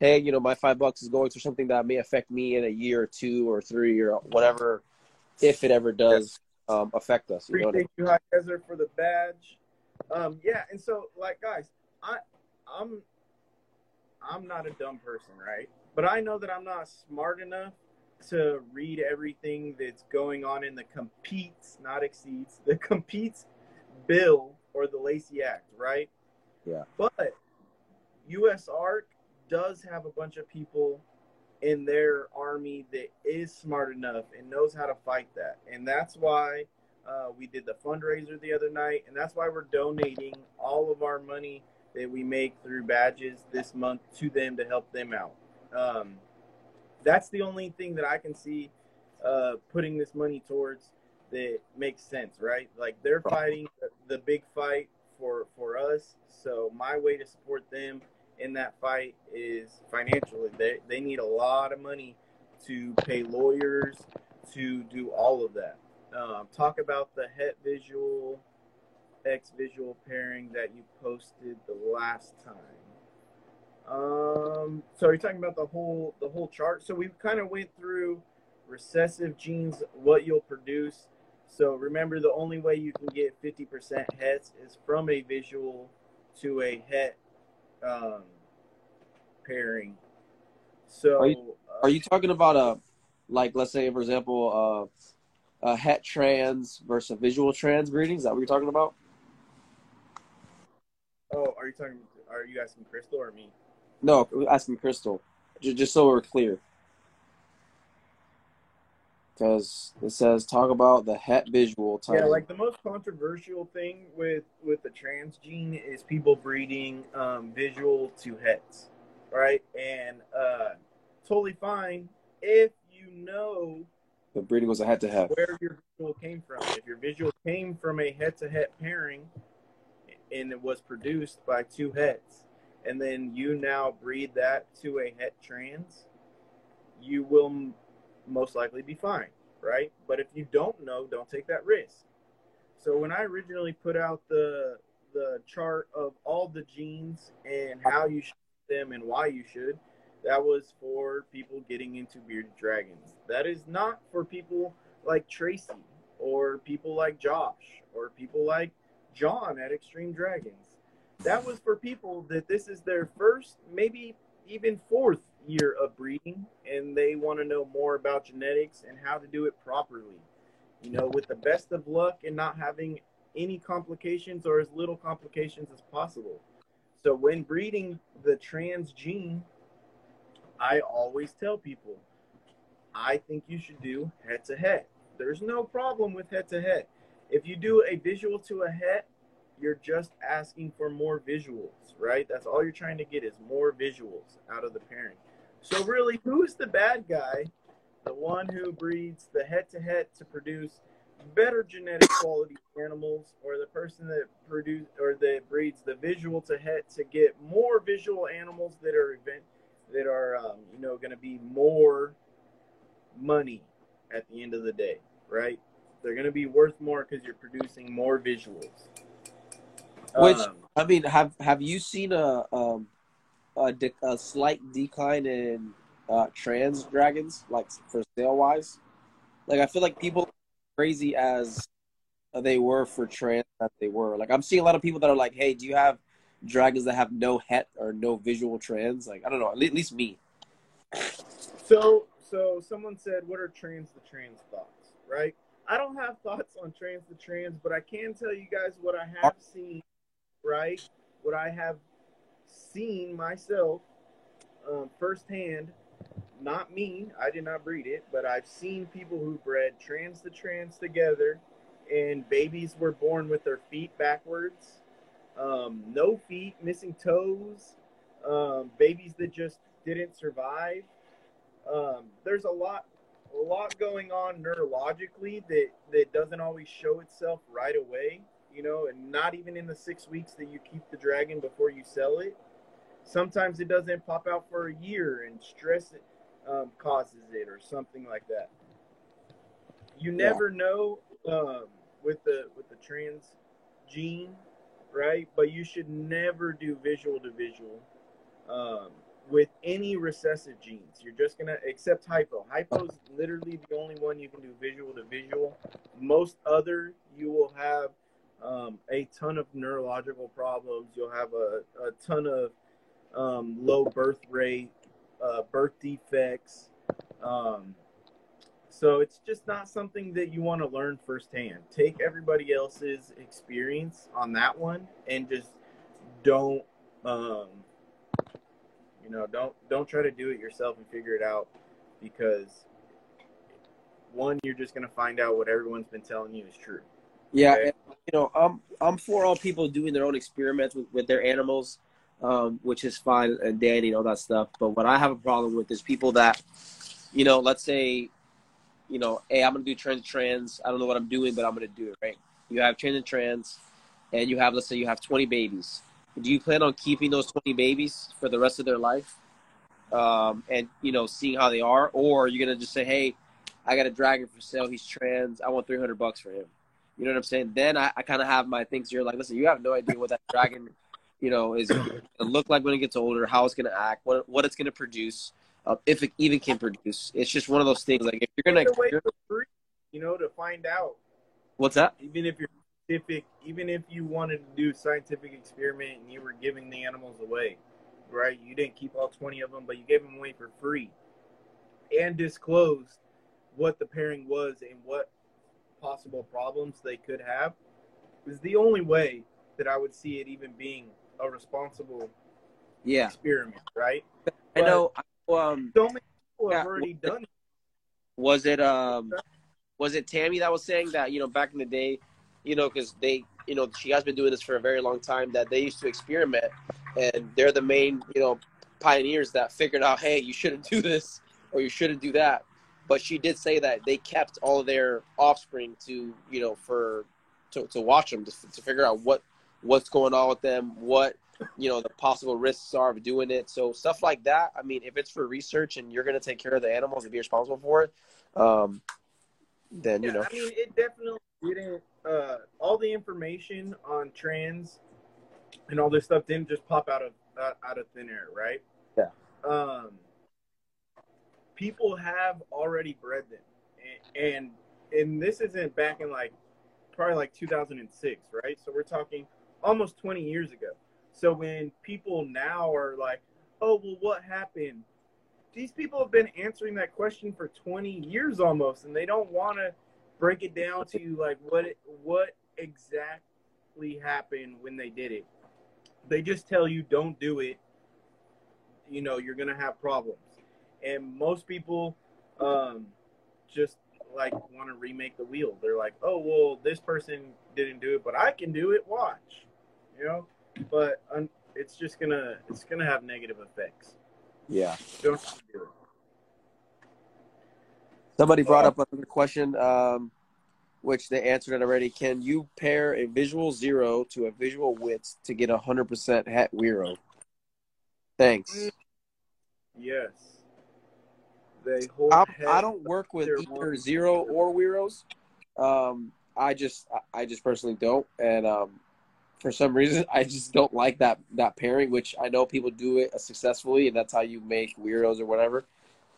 S2: hey, you know, my five bucks is going to something that may affect me in a year or two or three or whatever, if it ever does um, affect us. You know what I mean?
S1: You, High for the badge. Um, yeah, and so like guys, I I'm I'm not a dumb person, right? But I know that I'm not smart enough to read everything that's going on in the competes, not exceeds, the competes bill or the Lacey Act, right?
S2: Yeah.
S1: But USARK does have a bunch of people in their army that is smart enough and knows how to fight that. And that's why uh, we did the fundraiser the other night, and that's why we're donating all of our money that we make through badges this month to them to help them out. Um, that's the only thing that I can see uh, putting this money towards that makes sense, right? Like they're fighting the big fight for for us, so my way to support them in that fight is financially. They they need a lot of money to pay lawyers to do all of that. Um, talk about the het visual X visual pairing that you posted the last time. Um, so are you talking about the whole the whole chart? So we kind of went through recessive genes, what you'll produce. So remember, the only way you can get 50% hets is from a visual to a het um, pairing. So
S2: Are you-
S1: uh,
S2: Are you talking about a, like, let's say, for example, uh, a het trans versus a visual trans breeding? Is that what you're talking about?
S1: oh, are you talking? Are you asking Crystal or me?
S2: No, asking Crystal, just, just so we're clear. Because it says talk about the het visual type.
S1: Yeah, like the most controversial thing with with the trans gene is people breeding um, visual to hets, right? And uh, totally fine if you know
S2: the breeding was a het to het.
S1: where your visual came from. If your visual came from a het to het pairing and it was produced by two hets, and then you now breed that to a het trans, you will most likely be fine, right? But if you don't know, don't take that risk. So when I originally put out the the chart of all the genes and how you should them and why you should, that was for people getting into bearded dragons. That is not for people like Tracy or people like Josh or people like John at Extreme Dragons. That was for people that this is their first, maybe even fourth year of breeding, and they want to know more about genetics and how to do it properly. You know, with the best of luck and not having any complications or as little complications as possible. So when breeding the trans gene, I always tell people, I think you should do head to head. There's no problem with head to head. If you do a visual to a head, you're just asking for more visuals, right? That's all you're trying to get is more visuals out of the pairing. So really, who's the bad guy? The one who breeds the head to head to produce better genetic quality animals, or the person that produce or that breeds the visual to head to get more visual animals that are event that are um, you know going to be more money at the end of the day, right? They're going to be worth more because you're producing more visuals.
S2: Which um, I mean, have have you seen a um, a, de- a slight decline in uh, trans dragons, like for sale wise? Like I feel like people crazy as they were for trans that they were. Like I'm seeing a lot of people that are like, "Hey, do you have dragons that have no het or no visual trans?" Like I don't know, at least me.
S1: So, so someone said, "What are trans the trans thoughts?" Right? I don't have thoughts on trans the trans, but I can tell you guys what I have seen. Right? What I have seen myself um, firsthand not me. I did not breed it, but I've seen people who bred trans to trans together, and babies were born with their feet backwards, um, no feet, missing toes, um, babies that just didn't survive. Um, there's a lot, a lot going on neurologically that that doesn't always show itself right away. You know, and not even in the six weeks that you keep the dragon before you sell it. Sometimes it doesn't pop out for a year, and stress it um, causes it or something like that. You never yeah. know um, with the with the trans gene, right? But you should never do visual to visual um, with any recessive genes. You're just gonna accept hypo. Hypo is literally the only one you can do visual to visual. Most other, you will have um, a ton of neurological problems. You'll have a, a ton of um, low birth rate uh, birth defects. Um, so it's just not something that you want to learn firsthand. Take everybody else's experience on that one and just don't, um, you know, don't don't try to do it yourself and figure it out because one, you're just gonna find out what everyone's been telling you is true.
S2: Yeah, okay? and, you know, I'm I'm for all people doing their own experiments with, with their animals um, which is fine and dandy and all that stuff. But what I have a problem with is people that, you know, let's say, you know, hey, I'm gonna do trans trans. I don't know what I'm doing, but I'm gonna do it. Right? You have trans and trans, and you have let's say you have 20 babies. Do you plan on keeping those 20 babies for the rest of their life? Um, and you know, seeing how they are, or you're you gonna just say, hey, I got a dragon for sale. He's trans. I want 300 bucks for him. You know what I'm saying? Then I, I kind of have my things. You're like, listen, you have no idea what that dragon you know, is going to look like when it gets older, how it's going to act, what what it's going to produce, uh, if it even can produce. It's just one of those things. Like if you're going
S1: to, you know, to find out.
S2: What's that?
S1: Even if you're scientific, even if you wanted to do scientific experiment and you were giving the animals away, right? You didn't keep all 20 of them, but you gave them away for free, and disclosed what the pairing was and what possible problems they could have. Is the only way that I would see it even being a responsible
S2: yeah
S1: experiment, right?
S2: I know. Um,
S1: so many people have already was done. It,
S2: was it um, was it Tammy that was saying that you know back in the day, you know, because they you know she has been doing this for a very long time that they used to experiment, and they're the main you know pioneers that figured out, hey, you shouldn't do this or you shouldn't do that. But she did say that they kept all of their offspring to you know for to, to watch them to, to figure out what what's going on with them, what you know the possible risks are of doing it. So stuff like that. I mean, if it's for research and you're going to take care of the animals and be responsible for it, um, then yeah, you know.
S1: I mean, it definitely didn't. Uh, all the information on trans and all this stuff didn't just pop out of out of thin air, right?
S2: Yeah.
S1: Um, people have already bred them, and, and and this isn't back in like probably like 2006, right? So we're talking almost 20 years ago. So when people now are like, oh, well, what happened? These people have been answering that question for 20 years almost, and they don't want to break it down to like what it, what exactly happened when they did it. They just tell you don't do it. You know, you're gonna have problems. And most people um, just like want to remake the wheel. They're like, oh well, this person didn't do it, but I can do it. Watch, you know. But um, it's just gonna it's gonna have negative effects.
S2: Yeah.
S1: Don't do it.
S2: Somebody brought
S1: Uh,
S2: up another question, um, which they answered it already. Can you pair a visual zero to a visual width to get a hundred percent het Wiro? Thanks.
S1: Yes. They hold.
S2: I don't work with either zero or Wiros. Um, I just I just personally don't, and um, for some reason I just don't like that that pairing. Which I know people do it successfully, and that's how you make Wiros or whatever.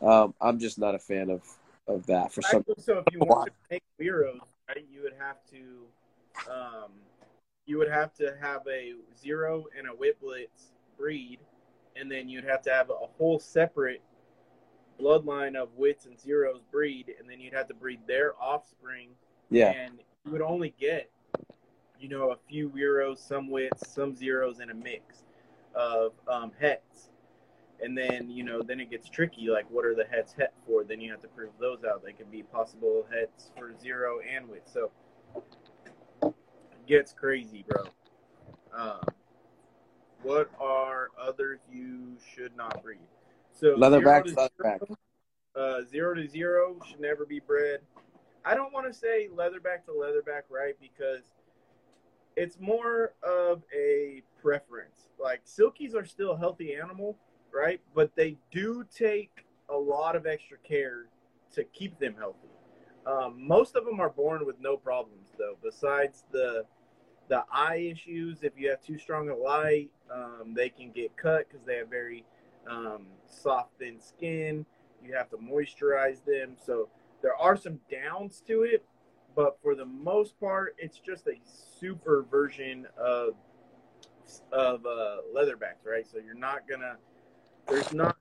S2: Um, I'm just not a fan of of that for some.
S1: So if you want to make Weeros, right, you would have to, um, you would have to have a zero and a witblits breed, and then you'd have to have a whole separate bloodline of wits and zeros breed, and then you'd have to breed their offspring,
S2: Yeah,
S1: and you would only get, you know, a few Weeros, some wits, some zeros, and a mix of um, hets. And then, you know, then it gets tricky. Like, what are the hets het for? Then you have to prove those out. They could be possible hets for zero and wit. So, it gets crazy, bro. Um, what are others you should not breed? So,
S2: Leatherback,
S1: zero to
S2: leatherback.
S1: zero, uh, zero to zero should never be bred. I don't want to say leatherback to leatherback, right? Because it's more of a preference. Like silkies are still a healthy animal, right? But they do take a lot of extra care to keep them healthy. Um, most of them are born with no problems, though. Besides the the eye issues, if you have too strong a light, um, they can get cut because they have very um, soft, thin skin. You have to moisturize them, so there are some downs to it, but for the most part, it's just a super version of of uh, leatherbacks, right? So you're not gonna. There's not.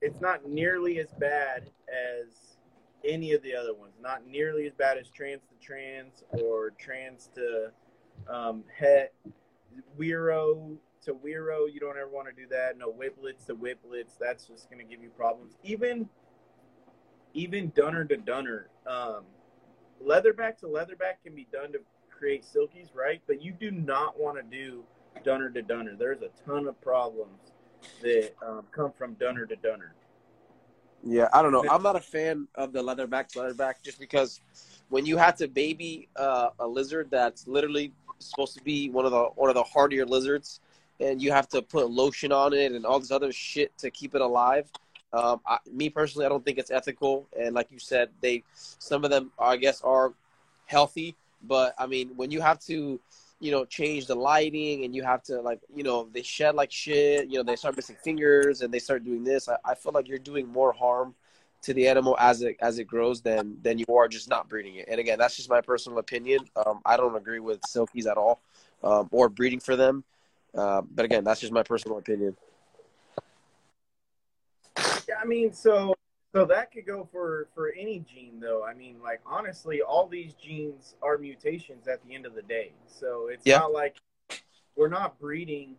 S1: It's not nearly as bad as any of the other ones. Not nearly as bad as trans to trans or trans to um, het. Wiro to Wiro, you don't ever want to do that. No witblits to witblits. That's just gonna give you problems. Even even dunner to dunner. Um, leatherback to leatherback can be done to create silkies, right? But you do not want to do dunner to dunner. There's a ton of problems that um, come from dunner to dunner.
S2: Yeah, I don't know. I'm not a fan of the leatherback to leatherback just because when you have to baby uh, a lizard that's literally supposed to be one of the one of the hardier lizards, and you have to put lotion on it and all this other shit to keep it alive. Um, I, me personally, I don't think it's ethical. And like you said, they some of them, I guess, are healthy, but I mean, when you have to, you know, change the lighting and you have to like, you know, they shed like shit. You know, they start missing fingers and they start doing this. I, I feel like you're doing more harm to the animal as it as it grows than than you are just not breeding it. And again, that's just my personal opinion. Um, I don't agree with silkies at all, um, or breeding for them. Uh, but again, that's just my personal opinion.
S1: Yeah, I mean, so so that could go for for any gene, though. I mean, like honestly, all these genes are mutations at the end of the day. So it's
S2: Yeah.
S1: not like we're not breeding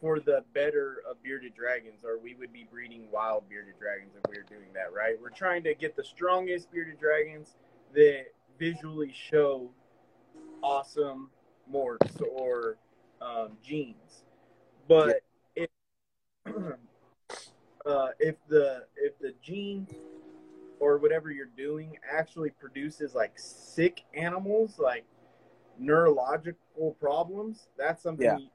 S1: for the better of bearded dragons, or we would be breeding wild bearded dragons if we were doing that, right? We're trying to get the strongest bearded dragons that visually show awesome morphs or um, genes. But if uh, if the if the gene or whatever you're doing actually produces like sick animals, like neurological problems, that's something
S2: Yeah.
S1: you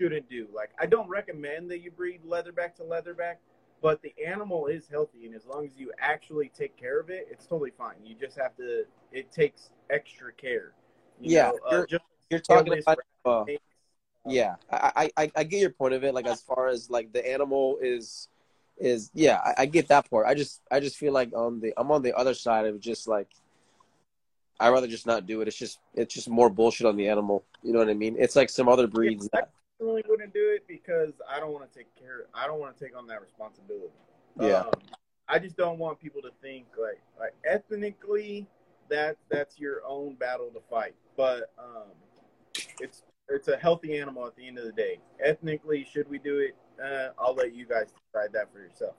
S1: shouldn't do. Like I don't recommend that you breed leatherback to leatherback, but the animal is healthy, and as long as you actually take care of it, it's totally fine. You just have to. It takes extra care. You
S2: Yeah,
S1: know, uh,
S2: you're-
S1: just
S2: You're talking about uh, Yeah, I, I I- I get your point of it. Like as far as like the animal is is yeah, I, I get that part. I just I just feel like on the I'm on the other side of just like I rather just not do it. It's just it's just more bullshit on the animal. You know what I mean? It's like some other breeds
S1: I
S2: that
S1: personally wouldn't do it because I don't want to take care. I don't want to take on that responsibility.
S2: yeah
S1: Um, I just don't want people to think like like ethnically that that's your own battle to fight. But um, it's it's a healthy animal at the end of the day. Ethnically, should we do it? Uh, I'll let you guys decide that for yourself.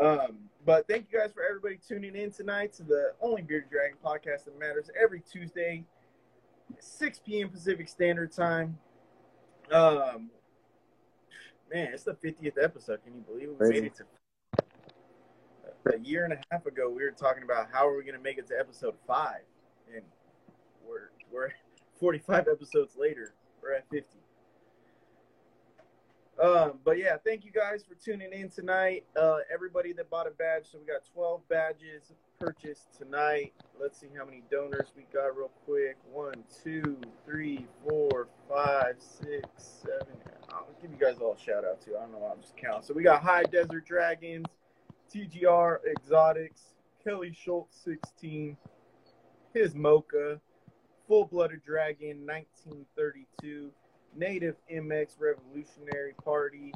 S1: Um, but thank you guys for everybody tuning in tonight to the only Bearded Dragon podcast that matters every Tuesday, 6 p.m. Pacific Standard Time. Um, man, it's the 50th episode. Can you believe it? We made it to a year and a half ago. We were talking about how are we going to make it to episode five, and we're we're 45 episodes later. We're at 50. Um, but yeah, thank you guys for tuning in tonight. Uh, everybody that bought a badge, so we got 12 badges purchased tonight. Let's see how many donors we got real quick. One, two, three, four, five, six, seven. I'll give you guys all a shout out too. I don't know. why I'm just counting. So we got High Desert Dragons, TGR Exotics, Kelly Schultz 16, his Mocha, Full Blooded Dragon 1932. Native MX Revolutionary Party,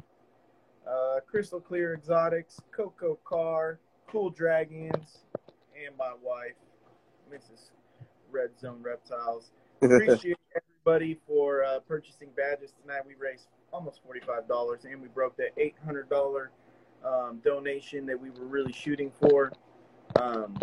S1: uh, Crystal Clear Exotics, Coco Car, Cool Dragons, and my wife, Mrs. Red Zone Reptiles. Appreciate everybody for uh, purchasing badges tonight. We raised almost $45 and we broke that $800 um, donation that we were really shooting for. Um,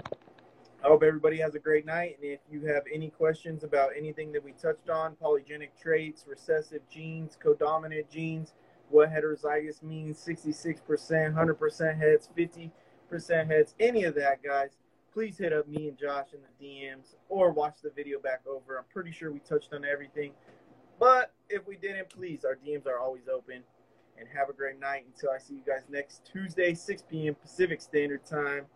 S1: I hope everybody has a great night. And if you have any questions about anything that we touched on, polygenic traits, recessive genes, codominant genes, what heterozygous means, 66%, 100% hets, 50% hets, any of that, guys, please hit up me and Josh in the DMs or watch the video back over. I'm pretty sure we touched on everything. But if we didn't, please, our DMs are always open. And have a great night until I see you guys next Tuesday, 6 p.m. Pacific Standard Time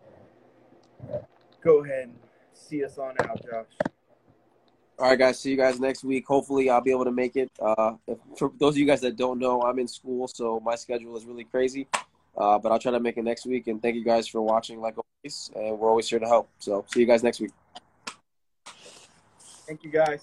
S1: go ahead and see us on out, Josh.
S2: All right, guys. See you guys next week. Hopefully, I'll be able to make it. Uh, if, for those of you guys that don't know, I'm in school, so my schedule is really crazy. Uh, but I'll try to make it next week. And thank you guys for watching, like always. And we're always here to help. So, see you guys next week.
S1: Thank you, guys.